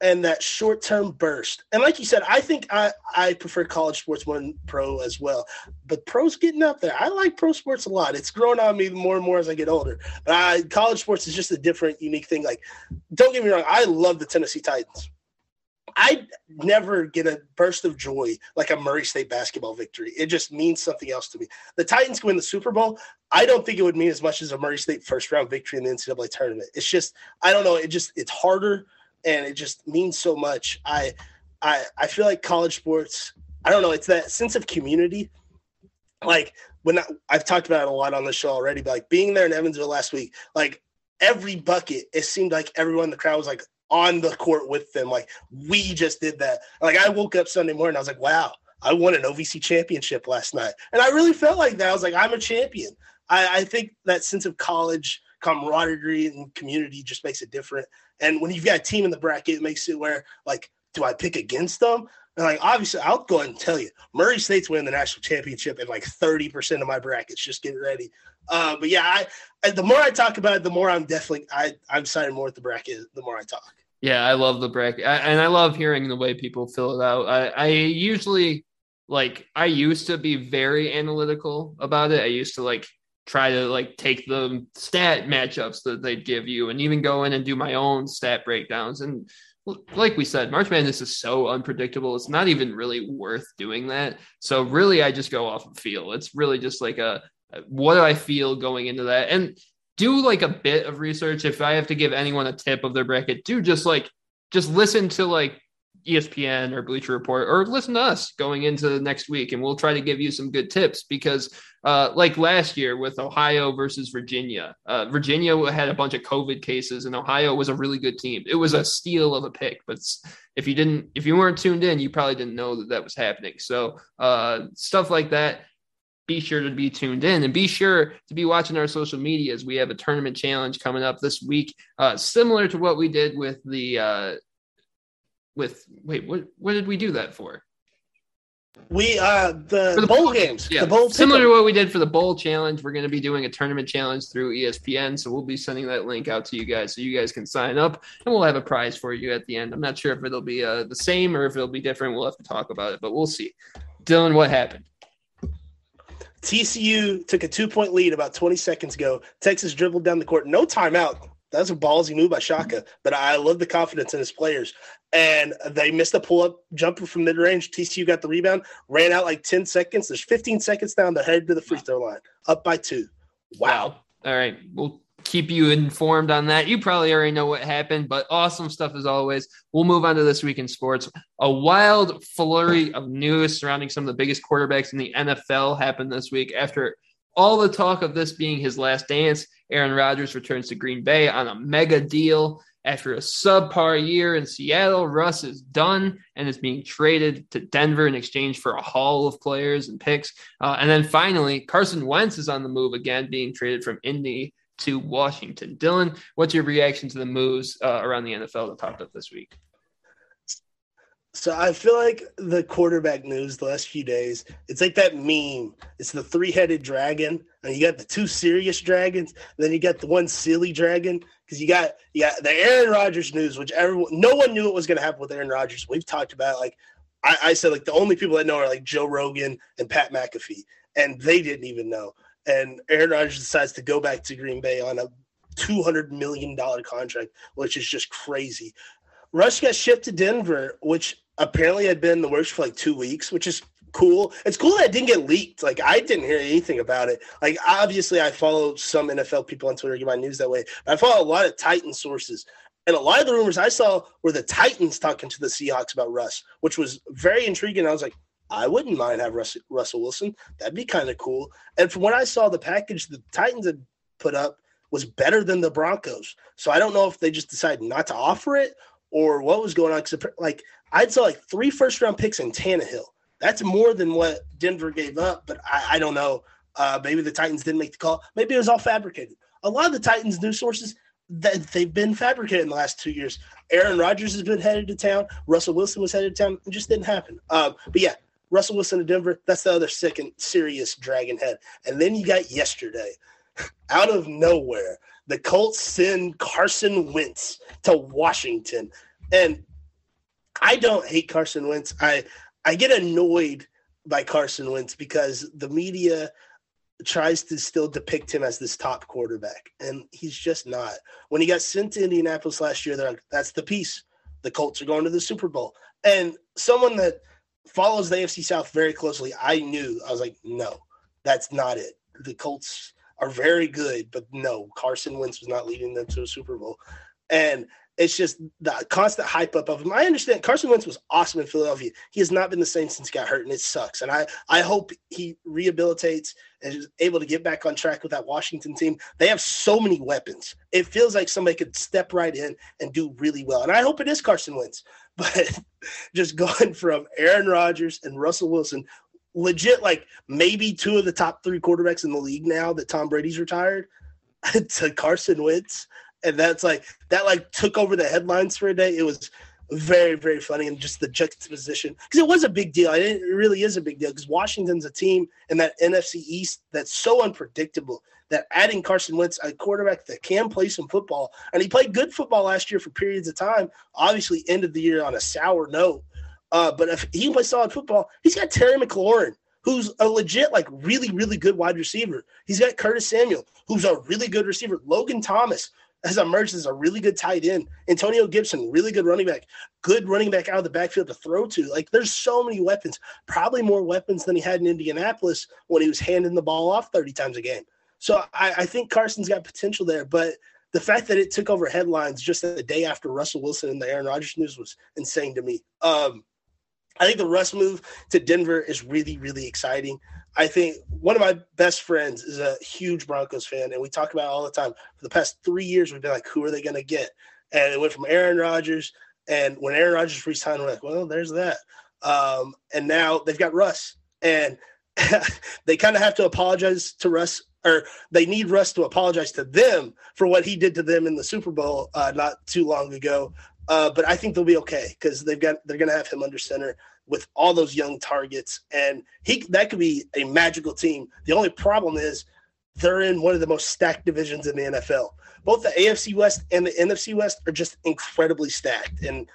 and that short term burst. And like you said, I think I, I prefer college sports more than pro as well. But pro's getting up there. I like pro sports a lot. It's growing on me more and more as I get older. But I, college sports is just a different, unique thing. Like, don't get me wrong, I love the Tennessee Titans. I never get a burst of joy like a Murray State basketball victory. It just means something else to me. The Titans win the Super Bowl. I don't think it would mean as much as a Murray State first round victory in the NCAA tournament. It's just I don't know. It just it's harder and it just means so much. I I I feel like college sports. I don't know. It's that sense of community. Like when I, I've talked about it a lot on the show already, but like being there in Evansville last week, like every bucket, it seemed like everyone the crowd was like on the court with them. Like we just did that. Like I woke up Sunday morning, I was like, wow, I won an OVC championship last night. And I really felt like that. I was like, I'm a champion. I, I think that sense of college camaraderie and community just makes it different. And when you've got a team in the bracket, it makes it where like, do I pick against them? And like obviously, I'll go ahead and tell you, Murray State's winning the national championship in like 30% of my brackets. Just get ready. Uh, but yeah, I, the more I talk about it, the more I'm definitely I I'm siding more with the bracket. The more I talk. Yeah, I love the bracket, I, and I love hearing the way people fill it out. I, I usually like I used to be very analytical about it. I used to like try to like take the stat matchups that they'd give you and even go in and do my own stat breakdowns and like we said march madness is so unpredictable it's not even really worth doing that so really i just go off of feel it's really just like a what do I feel going into that? And do like a bit of research. If I have to give anyone a tip of their bracket, do just like just listen to like ESPN or Bleacher Report or listen to us going into next week and we'll try to give you some good tips because uh, like last year with Ohio versus Virginia, uh, Virginia had a bunch of COVID cases and Ohio was a really good team. It was a steal of a pick, but if you didn't, if you weren't tuned in, you probably didn't know that that was happening. So uh, stuff like that be sure to be tuned in and be sure to be watching our social medias. We have a tournament challenge coming up this week, uh, similar to what we did with the uh, with wait what what did we do that for? We uh the, the bowl, bowl games. Yeah, the bowl similar to what we did for the bowl challenge. We're going to be doing a tournament challenge through ESPN, so we'll be sending that link out to you guys so you guys can sign up, and we'll have a prize for you at the end. I'm not sure if it'll be uh, the same or if it'll be different. We'll have to talk about it, but we'll see. Dylan, what happened? TCU took a two point lead about 20 seconds ago. Texas dribbled down the court, no timeout. That's a ballsy move by Shaka, but I love the confidence in his players. And they missed a pull up jumper from mid range. TCU got the rebound, ran out like 10 seconds. There's 15 seconds down. They're headed to the free throw line, up by two. Wow. All right. We'll keep you informed on that. You probably already know what happened, but awesome stuff as always. We'll move on to this week in sports. A wild flurry of news surrounding some of the biggest quarterbacks in the NFL happened this week after all the talk of this being his last dance. Aaron Rodgers returns to Green Bay on a mega deal. After a subpar year in Seattle, Russ is done and is being traded to Denver in exchange for a haul of players and picks. Uh, and then finally, Carson Wentz is on the move again, being traded from Indy to Washington. Dylan, what's your reaction to the moves uh, around the NFL that popped up this week? So I feel like the quarterback news the last few days, it's like that meme. It's the three-headed dragon, and you got the two serious dragons, then you got the one silly dragon. Because you got got the Aaron Rodgers news, which everyone no one knew what was gonna happen with Aaron Rodgers. We've talked about like I, I said like the only people that know are like Joe Rogan and Pat McAfee, and they didn't even know. And Aaron Rodgers decides to go back to Green Bay on a two hundred million dollar contract, which is just crazy. Russ got shipped to Denver, which apparently had been in the works for like two weeks, which is cool. It's cool that it didn't get leaked. Like I didn't hear anything about it. Like obviously I follow some NFL people on Twitter get my news that way. I follow a lot of Titan sources. And a lot of the rumors I saw were the Titans talking to the Seahawks about Russ, which was very intriguing. I was like, I wouldn't mind have Russ, Russell Wilson. That'd be kind of cool. And from what I saw, the package the Titans had put up was better than the Broncos. So I don't know if they just decided not to offer it or what was going on. Because like I'd saw like three first round picks in Tannehill. That's more than what Denver gave up, but I, I don't know. Uh, maybe the Titans didn't make the call. Maybe it was all fabricated. A lot of the Titans news sources that they've been fabricated in the last two years. Aaron Rodgers has been headed to town. Russell Wilson was headed to town. It just didn't happen. Um, but yeah, Russell Wilson to Denver. That's the other second serious dragon head. And then you got yesterday, out of nowhere, the Colts send Carson Wentz to Washington. And I don't hate Carson Wentz. I I get annoyed by Carson Wentz because the media tries to still depict him as this top quarterback, and he's just not. When he got sent to Indianapolis last year, they're like, "That's the piece. The Colts are going to the Super Bowl." And someone that follows the AFC South very closely, I knew I was like, "No, that's not it. The Colts are very good, but no, Carson Wentz was not leading them to a Super Bowl." And it's just the constant hype up of him. I understand Carson Wentz was awesome in Philadelphia. He has not been the same since he got hurt, and it sucks. And I, I hope he rehabilitates and is able to get back on track with that Washington team. They have so many weapons. It feels like somebody could step right in and do really well. And I hope it is Carson Wentz. But just going from Aaron Rodgers and Russell Wilson, legit like maybe two of the top three quarterbacks in the league now that Tom Brady's retired, to Carson Wentz and that's like that like took over the headlines for a day. It was very very funny and just the juxtaposition because it was a big deal. It really is a big deal because Washington's a team in that NFC East that's so unpredictable that adding Carson Wentz, a quarterback that can play some football, and he played good football last year for periods of time. Obviously, ended the year on a sour note. Uh, but if he can play solid football, he's got Terry McLaurin, who's a legit, like really, really good wide receiver. He's got Curtis Samuel, who's a really good receiver. Logan Thomas, has emerged as a really good tight end. Antonio Gibson, really good running back, good running back out of the backfield to throw to. Like there's so many weapons, probably more weapons than he had in Indianapolis when he was handing the ball off 30 times a game. So I, I think Carson's got potential there, but the fact that it took over headlines just the day after Russell Wilson and the Aaron Rodgers news was insane to me. Um, I think the Russ move to Denver is really, really exciting. I think one of my best friends is a huge Broncos fan, and we talk about it all the time. For the past three years, we've been like, who are they going to get? And it went from Aaron Rodgers, and when Aaron Rodgers resigned, we're like, well, there's that. Um, and now they've got Russ, and they kind of have to apologize to Russ, or they need Russ to apologize to them for what he did to them in the Super Bowl uh, not too long ago. Uh, but I think they'll be okay because they've got they're going to have him under center with all those young targets, and he that could be a magical team. The only problem is they're in one of the most stacked divisions in the NFL. Both the AFC West and the NFC West are just incredibly stacked, and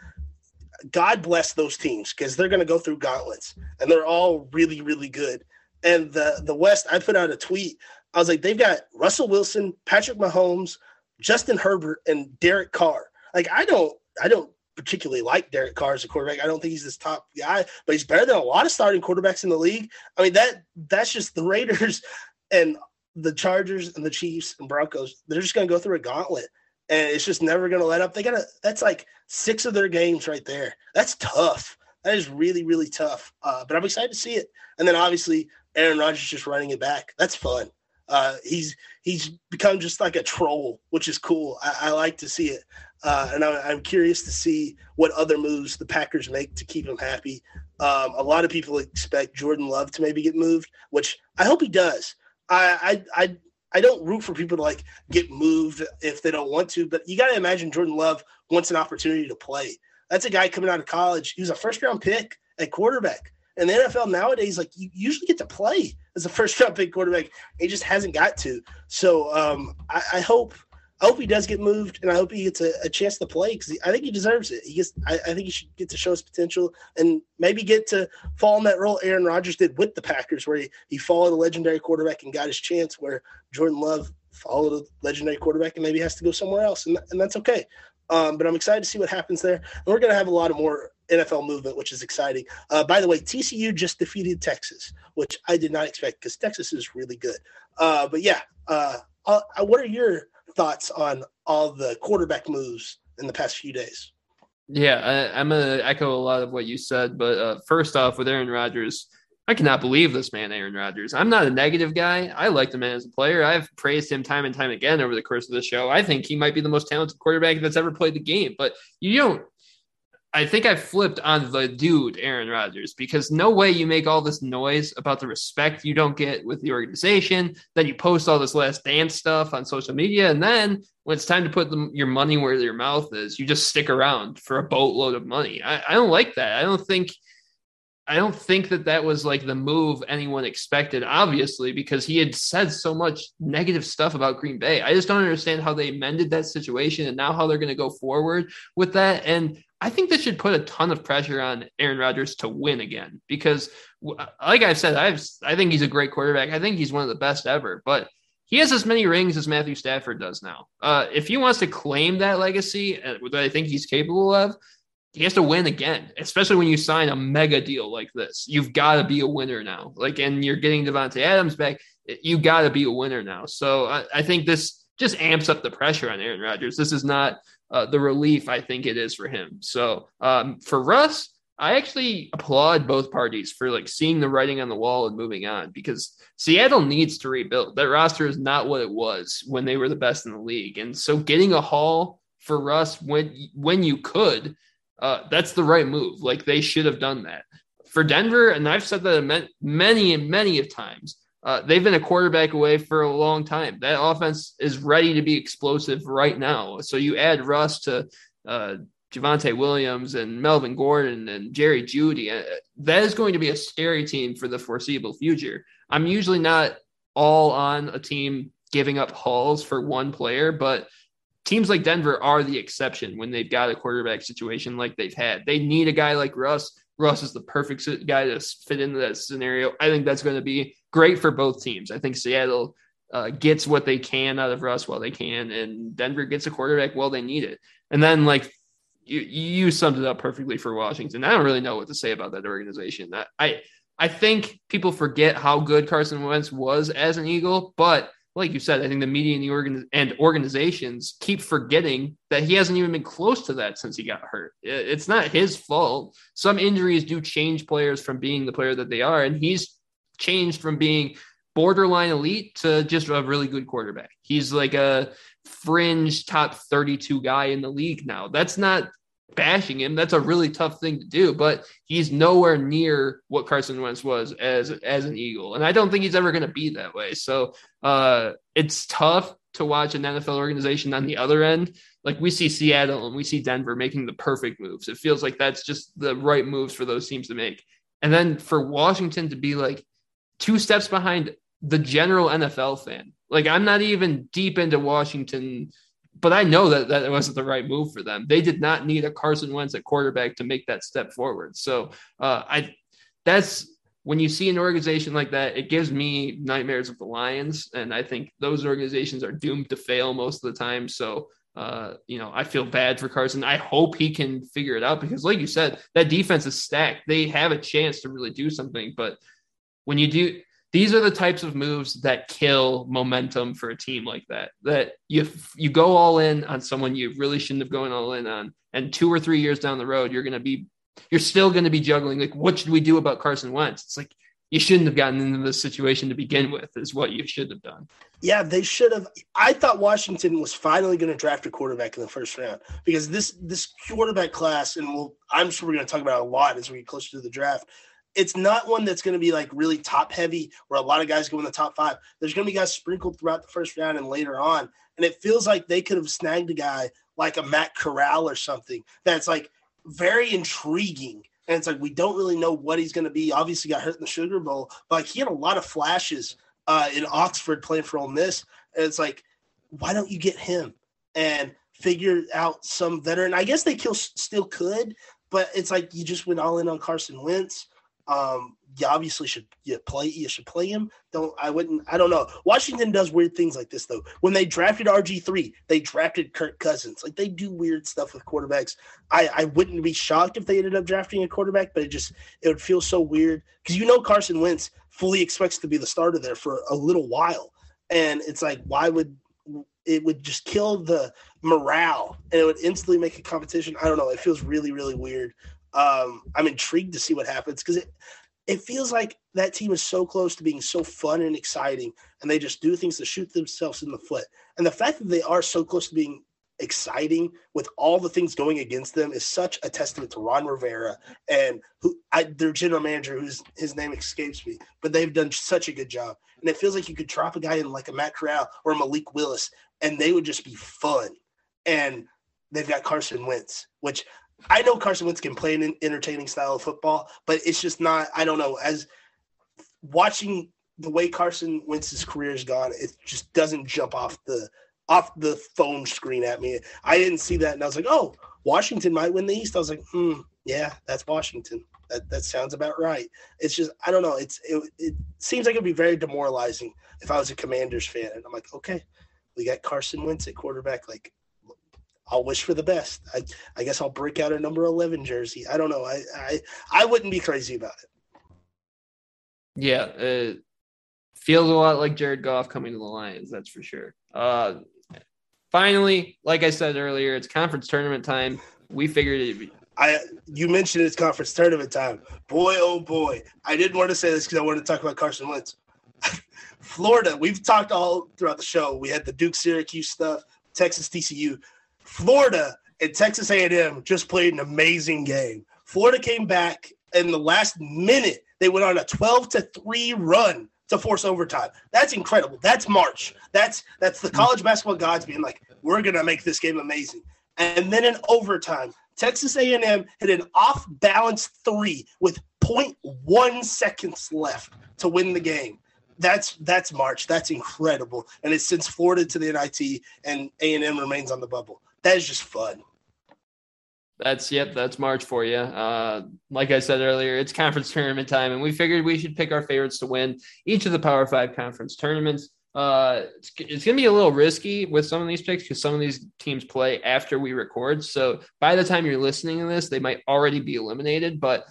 God bless those teams because they're going to go through gauntlets, and they're all really, really good. And the the West, I put out a tweet. I was like, they've got Russell Wilson, Patrick Mahomes, Justin Herbert, and Derek Carr. Like, I don't, I don't particularly like Derek Carr as a quarterback. I don't think he's this top guy, but he's better than a lot of starting quarterbacks in the league. I mean that that's just the Raiders and the Chargers and the Chiefs and Broncos. They're just going to go through a gauntlet, and it's just never going to let up. They got to. That's like six of their games right there. That's tough. That is really really tough. Uh, but I'm excited to see it. And then obviously Aaron Rodgers just running it back. That's fun. Uh, he's he's become just like a troll, which is cool. I, I like to see it. Uh, and I, am curious to see what other moves the Packers make to keep him happy. Um, a lot of people expect Jordan Love to maybe get moved, which I hope he does. I, I, I, I don't root for people to like get moved if they don't want to, but you got to imagine Jordan Love wants an opportunity to play. That's a guy coming out of college. He was a first round pick at quarterback. And the NFL nowadays, like you usually get to play as a first round pick quarterback. He just hasn't got to. So um, I, I, hope I hope he does get moved, and I hope he gets a, a chance to play because I think he deserves it. He gets, I, I, think he should get to show his potential and maybe get to fall in that role Aaron Rodgers did with the Packers, where he, he followed a legendary quarterback and got his chance. Where Jordan Love followed a legendary quarterback and maybe has to go somewhere else, and, and that's okay. Um, but I'm excited to see what happens there. And we're going to have a lot of more NFL movement, which is exciting. Uh, by the way, TCU just defeated Texas, which I did not expect because Texas is really good. Uh, but yeah, uh, uh, what are your thoughts on all the quarterback moves in the past few days? Yeah, I, am going to echo a lot of what you said. But uh, first off, with Aaron Rodgers, I cannot believe this man, Aaron Rodgers. I'm not a negative guy. I like the man as a player. I've praised him time and time again over the course of the show. I think he might be the most talented quarterback that's ever played the game. But you don't. I think I flipped on the dude, Aaron Rodgers, because no way you make all this noise about the respect you don't get with the organization. Then you post all this last dance stuff on social media. And then when it's time to put the, your money where your mouth is, you just stick around for a boatload of money. I, I don't like that. I don't think I don't think that that was like the move anyone expected, obviously, because he had said so much negative stuff about Green Bay. I just don't understand how they mended that situation and now how they're going to go forward with that. And I think this should put a ton of pressure on Aaron Rodgers to win again because, like I've said, I've, I think he's a great quarterback. I think he's one of the best ever, but he has as many rings as Matthew Stafford does now. Uh, if he wants to claim that legacy, uh, that I think he's capable of, he has to win again, especially when you sign a mega deal like this. You've got to be a winner now. Like, and you're getting Davante Adams back. You got to be a winner now. So I, I, think this just amps up the pressure on Aaron Rodgers. This is not uh, the relief I think it is for him. So um, for Russ, I actually applaud both parties for like seeing the writing on the wall and moving on because Seattle needs to rebuild. That roster is not what it was when they were the best in the league, and so getting a haul for Russ when when you could uh, that's the right move. Like they should have done that for Denver. And I've said that many and many of times. Uh, they've been a quarterback away for a long time. That offense is ready to be explosive right now. So you add Russ to uh, Javonte Williams and Melvin Gordon and Jerry Jeudy. Uh, that is going to be a scary team for the foreseeable future. I'm usually not all on a team giving up hauls for one player, but teams like Denver are the exception when they've got a quarterback situation like they've had. They need a guy like Russ. Russ is the perfect guy to fit into that scenario. I think that's going to be great for both teams. I think Seattle uh, gets what they can out of Russ while they can, and Denver gets a quarterback while they need it. And then, like you, you summed it up perfectly for Washington. I don't really know what to say about that organization. I I think people forget how good Carson Wentz was as an Eagle, but like you said, I think the media and the organ- and organizations keep forgetting that he hasn't even been close to that since he got hurt. It's not his fault. Some injuries do change players from being the player that they are, and he's changed from being borderline elite to just a really good quarterback. He's like a fringe top 32 guy in the league now. That's not bashing him. That's a really tough thing to do, but he's nowhere near what Carson Wentz was as as an Eagle, and I don't think he's ever going to be that way. So uh, it's tough to watch an NFL organization on the other end. Like we see Seattle and we see Denver making the perfect moves. It feels like that's just the right moves for those teams to make, and then for Washington to be like two steps behind the general NFL fan. Like I'm not even deep into Washington but I know that that wasn't the right move for them. They did not need a Carson Wentz at quarterback to make that step forward. So uh, I that's when you see an organization like that, it gives me nightmares of the Lions, and I think those organizations are doomed to fail most of the time. So uh, you know, I feel bad for Carson. I hope he can figure it out because, like you said, that defense is stacked. They have a chance to really do something, but when you do these are the types of moves that kill momentum for a team like that. That you you go all in on someone you really shouldn't have gone all in on, and two or three years down the road, you're going to be you're still going to be juggling. Like, what should we do about Carson Wentz? It's like you shouldn't have gotten into this situation to begin with. Is what you should have done. Yeah, they should have. I thought Washington was finally going to draft a quarterback in the first round because this this quarterback class, and we'll, I'm sure we're going to talk about a lot as we get closer to the draft it's not one that's going to be like really top heavy where a lot of guys go in the top five. There's going to be guys sprinkled throughout the first round and later on. And it feels like they could have snagged a guy like a Matt Corral or something that's like very intriguing. And it's like we don't really know what he's going to be. Obviously, got hurt in the Sugar Bowl, but like, he had a lot of flashes uh, in Oxford playing for Ole Miss. And it's like, why don't you get him and figure out some veteran? I guess they still could, but it's like you just went all in on Carson Wentz. Um, you obviously should you play you should play him. Don't I wouldn't I don't know. Washington does weird things like this though. When they drafted RG three, they drafted Kirk Cousins. Like they do weird stuff with quarterbacks. I I wouldn't be shocked if they ended up drafting a quarterback, but it just it would feel so weird because you know Carson Wentz fully expects to be the starter there for a little while, and it's like why would it would just kill the morale and it would instantly make a competition. I don't know. It feels really really weird. Um, I'm intrigued to see what happens because it it feels like that team is so close to being so fun and exciting, and they just do things to shoot themselves in the foot. And the fact that they are so close to being exciting with all the things going against them is such a testament to Ron Rivera and who I, their general manager, whose his name escapes me, but they've done such a good job. And it feels like you could drop a guy in like a Matt Corral or Malik Willis, and they would just be fun. And they've got Carson Wentz, which I know Carson Wentz can play an entertaining style of football, but it's just not. I don't know. As watching the way Carson Wentz's career has gone, it just doesn't jump off the off the phone screen at me. I didn't see that, and I was like, "Oh, Washington might win the East." I was like, "Hmm, yeah, that's Washington. That that sounds about right." It's just I don't know. It's it, it seems like it'd be very demoralizing if I was a Commanders fan, and I'm like, "Okay, we got Carson Wentz at quarterback. Like, I'll wish for the best. I, I guess I'll break out a number 11 jersey. I don't know. I, I, I wouldn't be crazy about it. Yeah. It feels a lot like Jared Goff coming to the Lions. That's for sure. Uh, finally, like I said earlier, it's conference tournament time. We figured it'd be. I you mentioned it's conference tournament time. Boy, oh boy! I didn't want to say this because I wanted to talk about Carson Wentz. Florida, we've talked all throughout the show. We had the Duke Syracuse stuff, Texas TCU. Florida and Texas A&M just played an amazing game. Florida came back in the last minute. They went on a 12 to 3 run to force overtime. That's incredible. That's March. That's that's the college basketball gods being like, we're gonna make this game amazing. And then in overtime, Texas A&M hit an off-balance three with 0.1 seconds left to win the game. That's that's March. That's incredible, and it sends Florida to the NIT, and A&M remains on the bubble that is just fun. That's yep, that's March for you. Uh, like I said earlier, it's conference tournament time, and we figured we should pick our favorites to win each of the Power Five conference tournaments. Uh, it's, it's going to be a little risky with some of these picks because some of these teams play after we record. So by the time you're listening to this, they might already be eliminated. But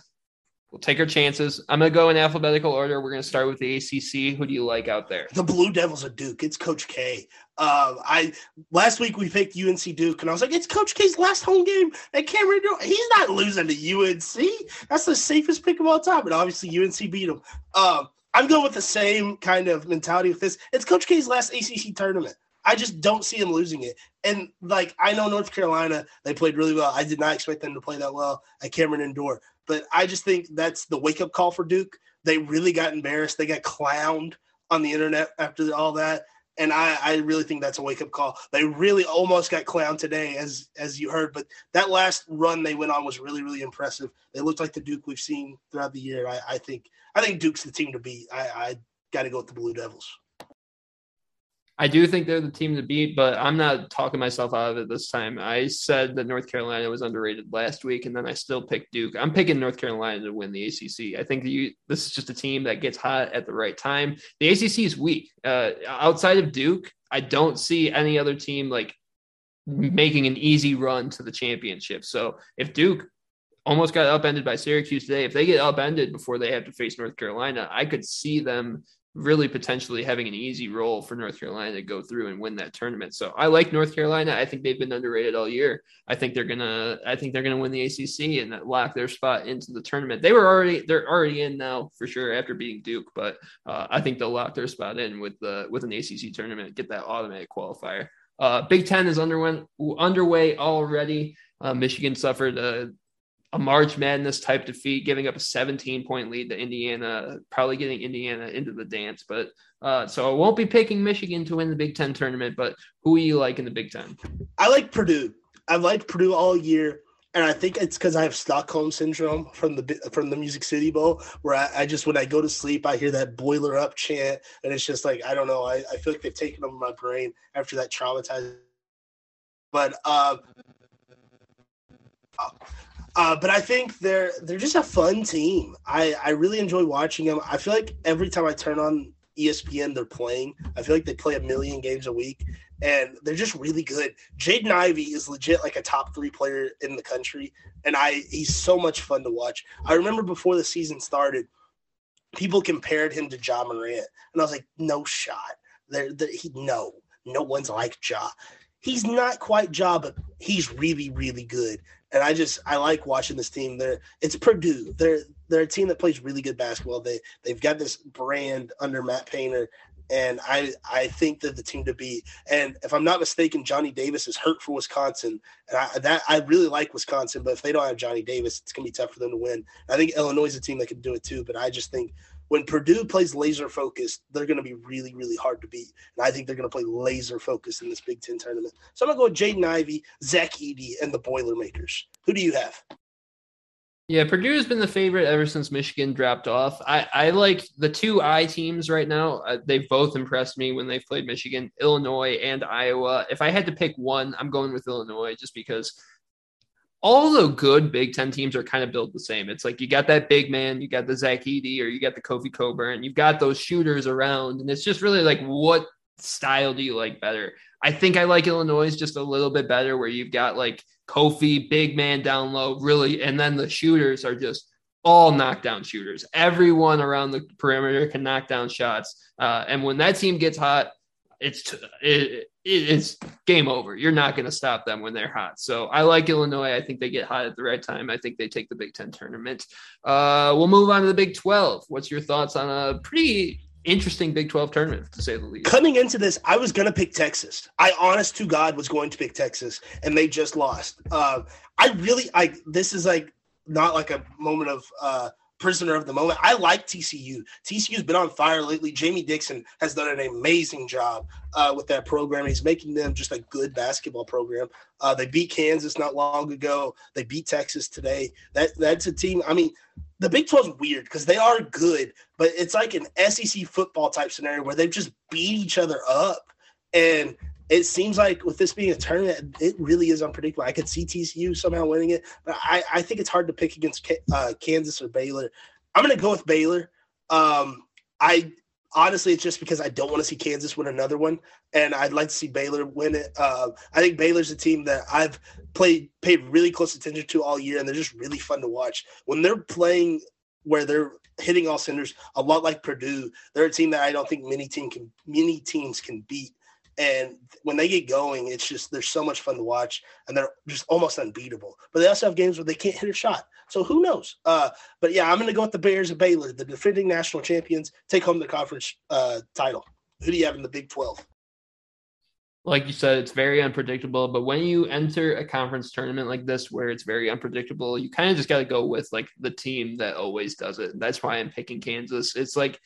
We'll take our chances. I'm going to go in alphabetical order. We're going to start with the ACC. Who do you like out there? The Blue Devils of Duke. It's Coach K. Uh, I last week we picked UNC Duke, and I was like, it's Coach K's last home game at Cameron. He's not losing to UNC. That's the safest pick of all time. But obviously UNC beat him. Uh, I'm going with the same kind of mentality with this. It's Coach K's last ACC tournament. I just don't see him losing it. And like I know North Carolina, they played really well. I did not expect them to play that well at Cameron Indoor. But I just think that's the wake up call for Duke. They really got embarrassed. They got clowned on the internet after all that. And I, I really think that's a wake up call. They really almost got clowned today, as as you heard. But that last run they went on was really, really impressive. They looked like the Duke we've seen throughout the year. I, I think I think Duke's the team to beat. I, I got to go with the Blue Devils. I do think they're the team to beat, but I'm not talking myself out of it this time. I said that North Carolina was underrated last week, and then I still picked Duke. I'm picking North Carolina to win the ACC. I think you, this is just a team that gets hot at the right time. The ACC is weak. Uh, outside of Duke, I don't see any other team like making an easy run to the championship. So if Duke almost got upended by Syracuse today, if they get upended before they have to face North Carolina, I could see them really potentially having an easy role for North Carolina to go through and win that tournament. So I like North Carolina. I think they've been underrated all year. I think they're gonna I think they're gonna win the ACC and lock their spot into the tournament. They were already they're already in now for sure after beating Duke, but uh, I think they'll lock their spot in with the with an ACC tournament, get that automatic qualifier. Uh, Big Ten is underwent underway already. Uh, Michigan suffered a a March Madness type defeat, giving up a 17 point lead to Indiana, probably getting Indiana into the dance. But uh, so I won't be picking Michigan to win the Big Ten tournament. But who are you like in the Big Ten? I like Purdue. I've liked Purdue all year. and I think it's because I have Stockholm syndrome from the from the Music City Bowl, where I, I, just when I go to sleep, I hear that boiler up chant, and it's just like I don't know. I, I feel like they've taken over my brain after that traumatized. But uh, uh, but I think they're they're just a fun team. I I really enjoy watching them. I feel like every time I turn on ESPN, they're playing. I feel like they play a million games a week, and they're just really good. Jaden Ivey is legit like a top three player in the country, and I he's so much fun to watch. I remember before the season started, people compared him to Ja Morant, and I was like, no shot. There, he no, no one's like Ja. He's not quite Ja, but he's really, really good. And I just I like watching this team. They're it's Purdue. They're they're a team that plays really good basketball. They they've got this brand under Matt Painter, and I I think that the team to beat. And if I'm not mistaken, Johnny Davis is hurt for Wisconsin, and I that I really like Wisconsin. But if they don't have Johnny Davis, it's gonna be tough for them to win. I think Illinois is a team that can do it too. But I just think when Purdue plays laser focused, they're going to be really, really hard to beat. And I think they're going to play laser focused in this Big Ten tournament. So I'm going to go with Jaden Ivey, Zach Edey, and the Boilermakers. Who do you have? Yeah, Purdue has been the favorite ever since Michigan dropped off. I, I like the two I teams right now. Uh, they've both impressed me when they've played Michigan, Illinois, and Iowa. If I had to pick one, I'm going with Illinois just because all the good Big Ten teams are kind of built the same. It's like you got that big man, you got the Zach Edey, or you got the Kofi Cockburn, you've got those shooters around, and it's just really like what style do you like better? I think I like Illinois just a little bit better, where you've got like Kofi, big man down low, really, and then the shooters are just all knockdown shooters. Everyone around the perimeter can knock down shots, uh, and when that team gets hot, it's it, it's game over. You're not going to stop them when they're hot. So I like Illinois. I think they get hot at the right time. I think they take the Big Ten tournament. Uh, we'll move on to the Big Twelve. What's your thoughts on a pretty interesting Big 12 tournament, to say the least. Coming into this, I was going to pick Texas. I, honest to God, was going to pick Texas, and they just lost. Uh, I really, I this is like not like a moment of uh, prisoner of the moment. I like TCU. TCU's been on fire lately. Jamie Dixon has done an amazing job uh, with that program. He's making them just a good basketball program. Uh, they beat Kansas not long ago. They beat Texas today. That that's a team. I mean, the Big 12 is weird because they are good, but it's like an SEC football type scenario where they just beat each other up. And it seems like with this being a tournament, it really is unpredictable. I could see TCU somehow winning it, but I, I think it's hard to pick against uh, Kansas or Baylor. I'm going to go with Baylor. Um, I honestly, it's just because I don't want to see Kansas win another one, and I'd like to see Baylor win it. Uh, I think Baylor's a team that I've played paid really close attention to all year, and they're just really fun to watch when they're playing where they're hitting all cinders. A lot like Purdue, they're a team that I don't think many team can many teams can beat. And when they get going, it's just they're so much fun to watch, and they're just almost unbeatable. But they also have games where they can't hit a shot. So who knows? Uh, but yeah, I'm going to go with the Bears of Baylor, the defending national champions, take home the conference uh, title. Who do you have in the Big 12? Like you said, it's very unpredictable. But when you enter a conference tournament like this, where it's very unpredictable, you kind of just got to go with like the team that always does it. That's why I'm picking Kansas. It's like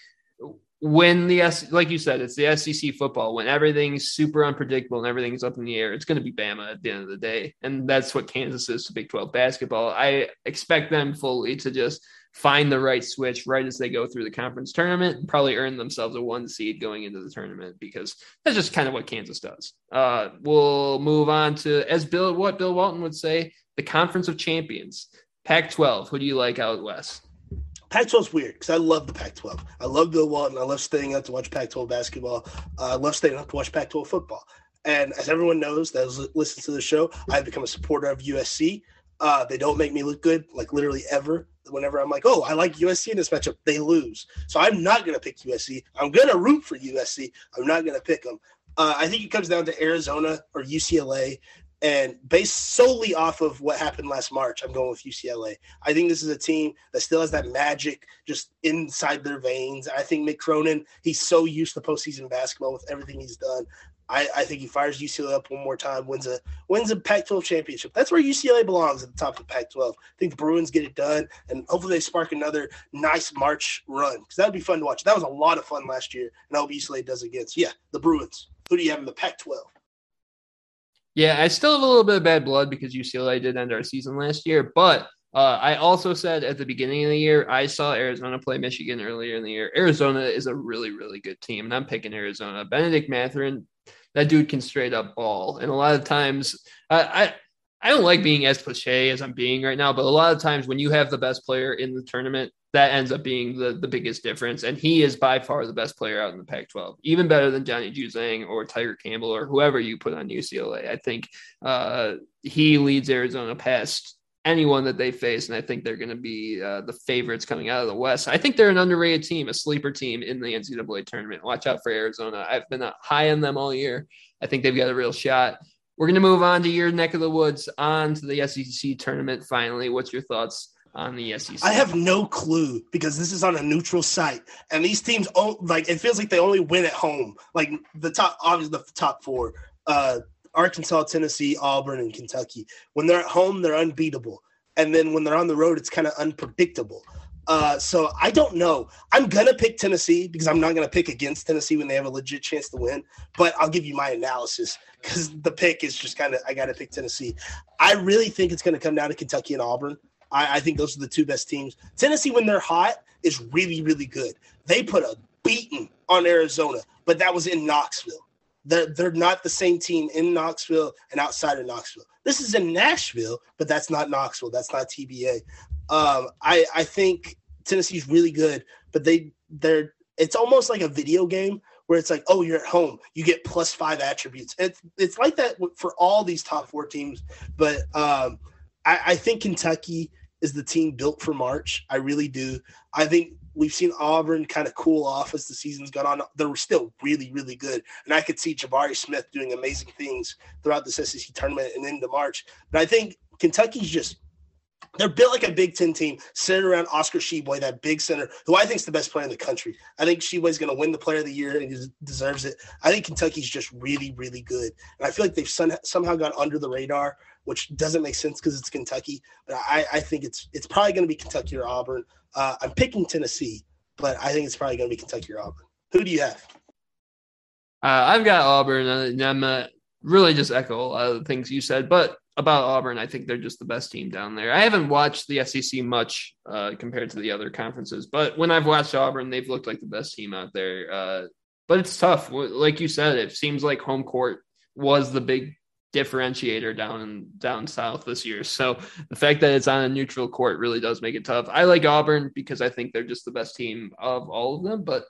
when the S, like you said, it's the SEC football. When everything's super unpredictable and everything's up in the air, it's going to be Bama at the end of the day, and that's what Kansas is to Big Twelve basketball. I expect them fully to just find the right switch right as they go through the conference tournament and probably earn themselves a one seed going into the tournament because that's just kind of what Kansas does. Uh, we'll move on to as Bill what Bill Walton would say, the Conference of Champions, Pac-12. Who do you like out west? Pac-12 is weird because I love the Pac-12. I love Bill Walton. I love staying up to watch Pac-12 basketball. Uh, I love staying up to watch Pac-12 football. And as everyone knows that listens to the show, I've become a supporter of USC. Uh, they don't make me look good, like literally ever. Whenever I'm like, oh, I like USC in this matchup, they lose. So I'm not going to pick USC. I'm going to root for USC. I'm not going to pick them. Uh, I think it comes down to Arizona or UCLA. And based solely off of what happened last March, I'm going with UCLA. I think this is a team that still has that magic just inside their veins. I think Mick Cronin, he's so used to postseason basketball with everything he's done. I, I think he fires UCLA up one more time, wins a wins a Pac-12 championship. That's where UCLA belongs at the top of the Pac-12. I think the Bruins get it done, and hopefully they spark another nice March run because that would be fun to watch. That was a lot of fun last year, and I hope UCLA does against. Yeah, the Bruins. Who do you have in the Pac-12? Yeah, I still have a little bit of bad blood because UCLA did end our season last year, but uh, I also said at the beginning of the year, I saw Arizona play Michigan earlier in the year. Arizona is a really, really good team, and I'm picking Arizona. Bennedict Mathurin, that dude can straight up ball. And a lot of times, I, I, don't like being as cliche as I'm being right now, but a lot of times when you have the best player in the tournament, that ends up being the, the biggest difference. And he is by far the best player out in the Pac 12, even better than Johnny Juzang or Tiger Campbell or whoever you put on UCLA. I think uh, he leads Arizona past anyone that they face, and I think they're going to be uh, the favorites coming out of the West. I think they're an underrated team, a sleeper team in the NCAA tournament. Watch out for Arizona. I've been high on them all year. I think they've got a real shot. We're going to move on to your neck of the woods, on to the SEC tournament. Finally, what's your thoughts on the SEC? I have no clue because this is on a neutral site, and these teams, like it feels like they only win at home. Like the top, obviously the top four. Uh, Arkansas, Tennessee, Auburn, and Kentucky. When they're at home, they're unbeatable. And then when they're on the road, it's kind of unpredictable. Uh, so I don't know. I'm gonna pick Tennessee because I'm not gonna pick against Tennessee when they have a legit chance to win. But I'll give you my analysis because the pick is just kind of I gotta pick Tennessee. I really think it's gonna come down to Kentucky and Auburn. I, I think those are the two best teams. Tennessee, when they're hot, is really really good. They put a beating on Arizona, but that was in Knoxville. They're, they're not the same team in Knoxville and outside of Knoxville. This is in Nashville, but that's not Knoxville. That's not TBA. Um, I, I think Tennessee's really good, but they they're it's almost like a video game where it's like, oh, you're at home, you get plus five attributes. It's it's like that for all these top four teams, but um, I, I think Kentucky is the team built for March. I really do. I think We've seen Auburn kind of cool off as the season's gone on. They're still really, really good. And I could see Jabari Smith doing amazing things throughout this SEC tournament and into March. But I think Kentucky's just they're built like a Big Ten team, centered around Oscar Tshiebwe, that big center, who I think is the best player in the country. I think Tshiebwe's going to win the Player of the Year and he deserves it. I think Kentucky's just really, really good, and I feel like they've somehow gone under the radar, which doesn't make sense because it's Kentucky. But I, I think it's it's probably going to be Kentucky or Auburn. Uh, I'm picking Tennessee, but I think it's probably going to be Kentucky or Auburn. Who do you have? Uh, I've got Auburn, and I'm uh, really just echo a lot of the things you said. But about Auburn, I think they're just the best team down there. I haven't watched the SEC much uh, compared to the other conferences, but when I've watched Auburn, they've looked like the best team out there. Uh, but it's tough. Like you said, it seems like home court was the big differentiator down in down south this year. So the fact that it's on a neutral court really does make it tough. I like Auburn because I think they're just the best team of all of them, but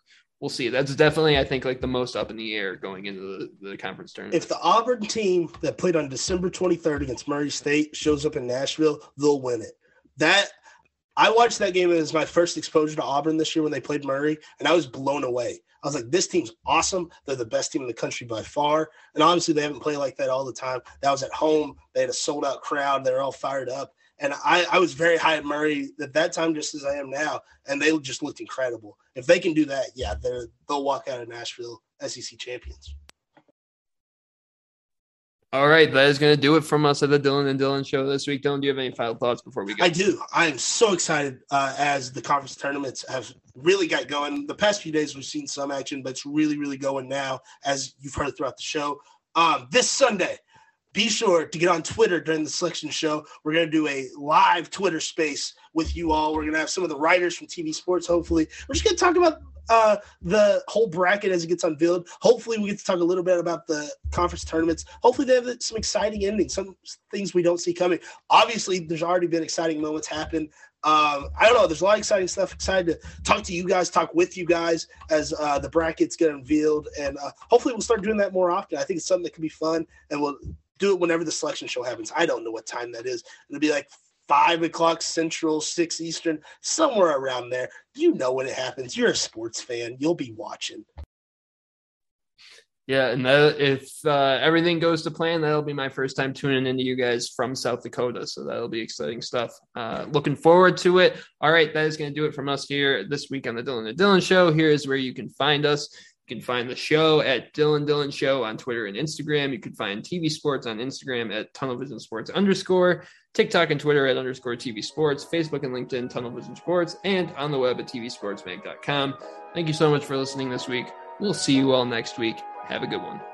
we'll see. That's definitely I think like the most up in the air going into the, the conference tournament. If the Auburn team that played on December 23rd against Murray State shows up in Nashville, they'll win it. That I watched that game as my first exposure to Auburn this year when they played Murray, and I was blown away. I was like, this team's awesome. They're the best team in the country by far. And obviously, they haven't played like that all the time. That was at home. They had a sold out crowd. They're all fired up. And I, I was very high at Murray at that time, just as I am now. And they just looked incredible. If they can do that, yeah, they're, they'll walk out of Nashville SEC champions. All right, that is going to do it from us at the Dylan and Dylan show this week. Dylan, do you have any final thoughts before we go? I do. I am so excited uh, as the conference tournaments have really got going. The past few days we've seen some action, but it's really, really going now, as you've heard throughout the show. Um, this Sunday, be sure to get on Twitter during the selection show. We're going to do a live Twitter space with you all. We're going to have some of the writers from TV Sports, hopefully. We're just going to talk about uh, the whole bracket as it gets unveiled. Hopefully, we get to talk a little bit about the conference tournaments. Hopefully, they have some exciting endings, some things we don't see coming. Obviously, there's already been exciting moments happen. Um, I don't know. There's a lot of exciting stuff. Excited to talk to you guys, talk with you guys as uh, the brackets get unveiled, and uh, hopefully, we'll start doing that more often. I think it's something that can be fun, and we'll do it whenever the selection show happens. I don't know what time that is. It'll be like five o'clock central, six eastern, somewhere around there. You know when it happens. You're a sports fan. You'll be watching. Yeah, and that, if uh, everything goes to plan, that'll be my first time tuning into you guys from South Dakota. So that'll be exciting stuff. Uh, looking forward to it. All right, that is going to do it from us here this week on the Dylan and Dylan Show. Here is where you can find us. You can find the show at Dylan Dylan Show on Twitter and Instagram. You can find TV Sports on Instagram at Tunnel Vision Sports underscore, TikTok and Twitter at underscore TV Sports, Facebook and LinkedIn Tunnel Vision Sports, and on the web at TVSportsMag.com. Thank you so much for listening this week. We'll see you all next week. Have a good one.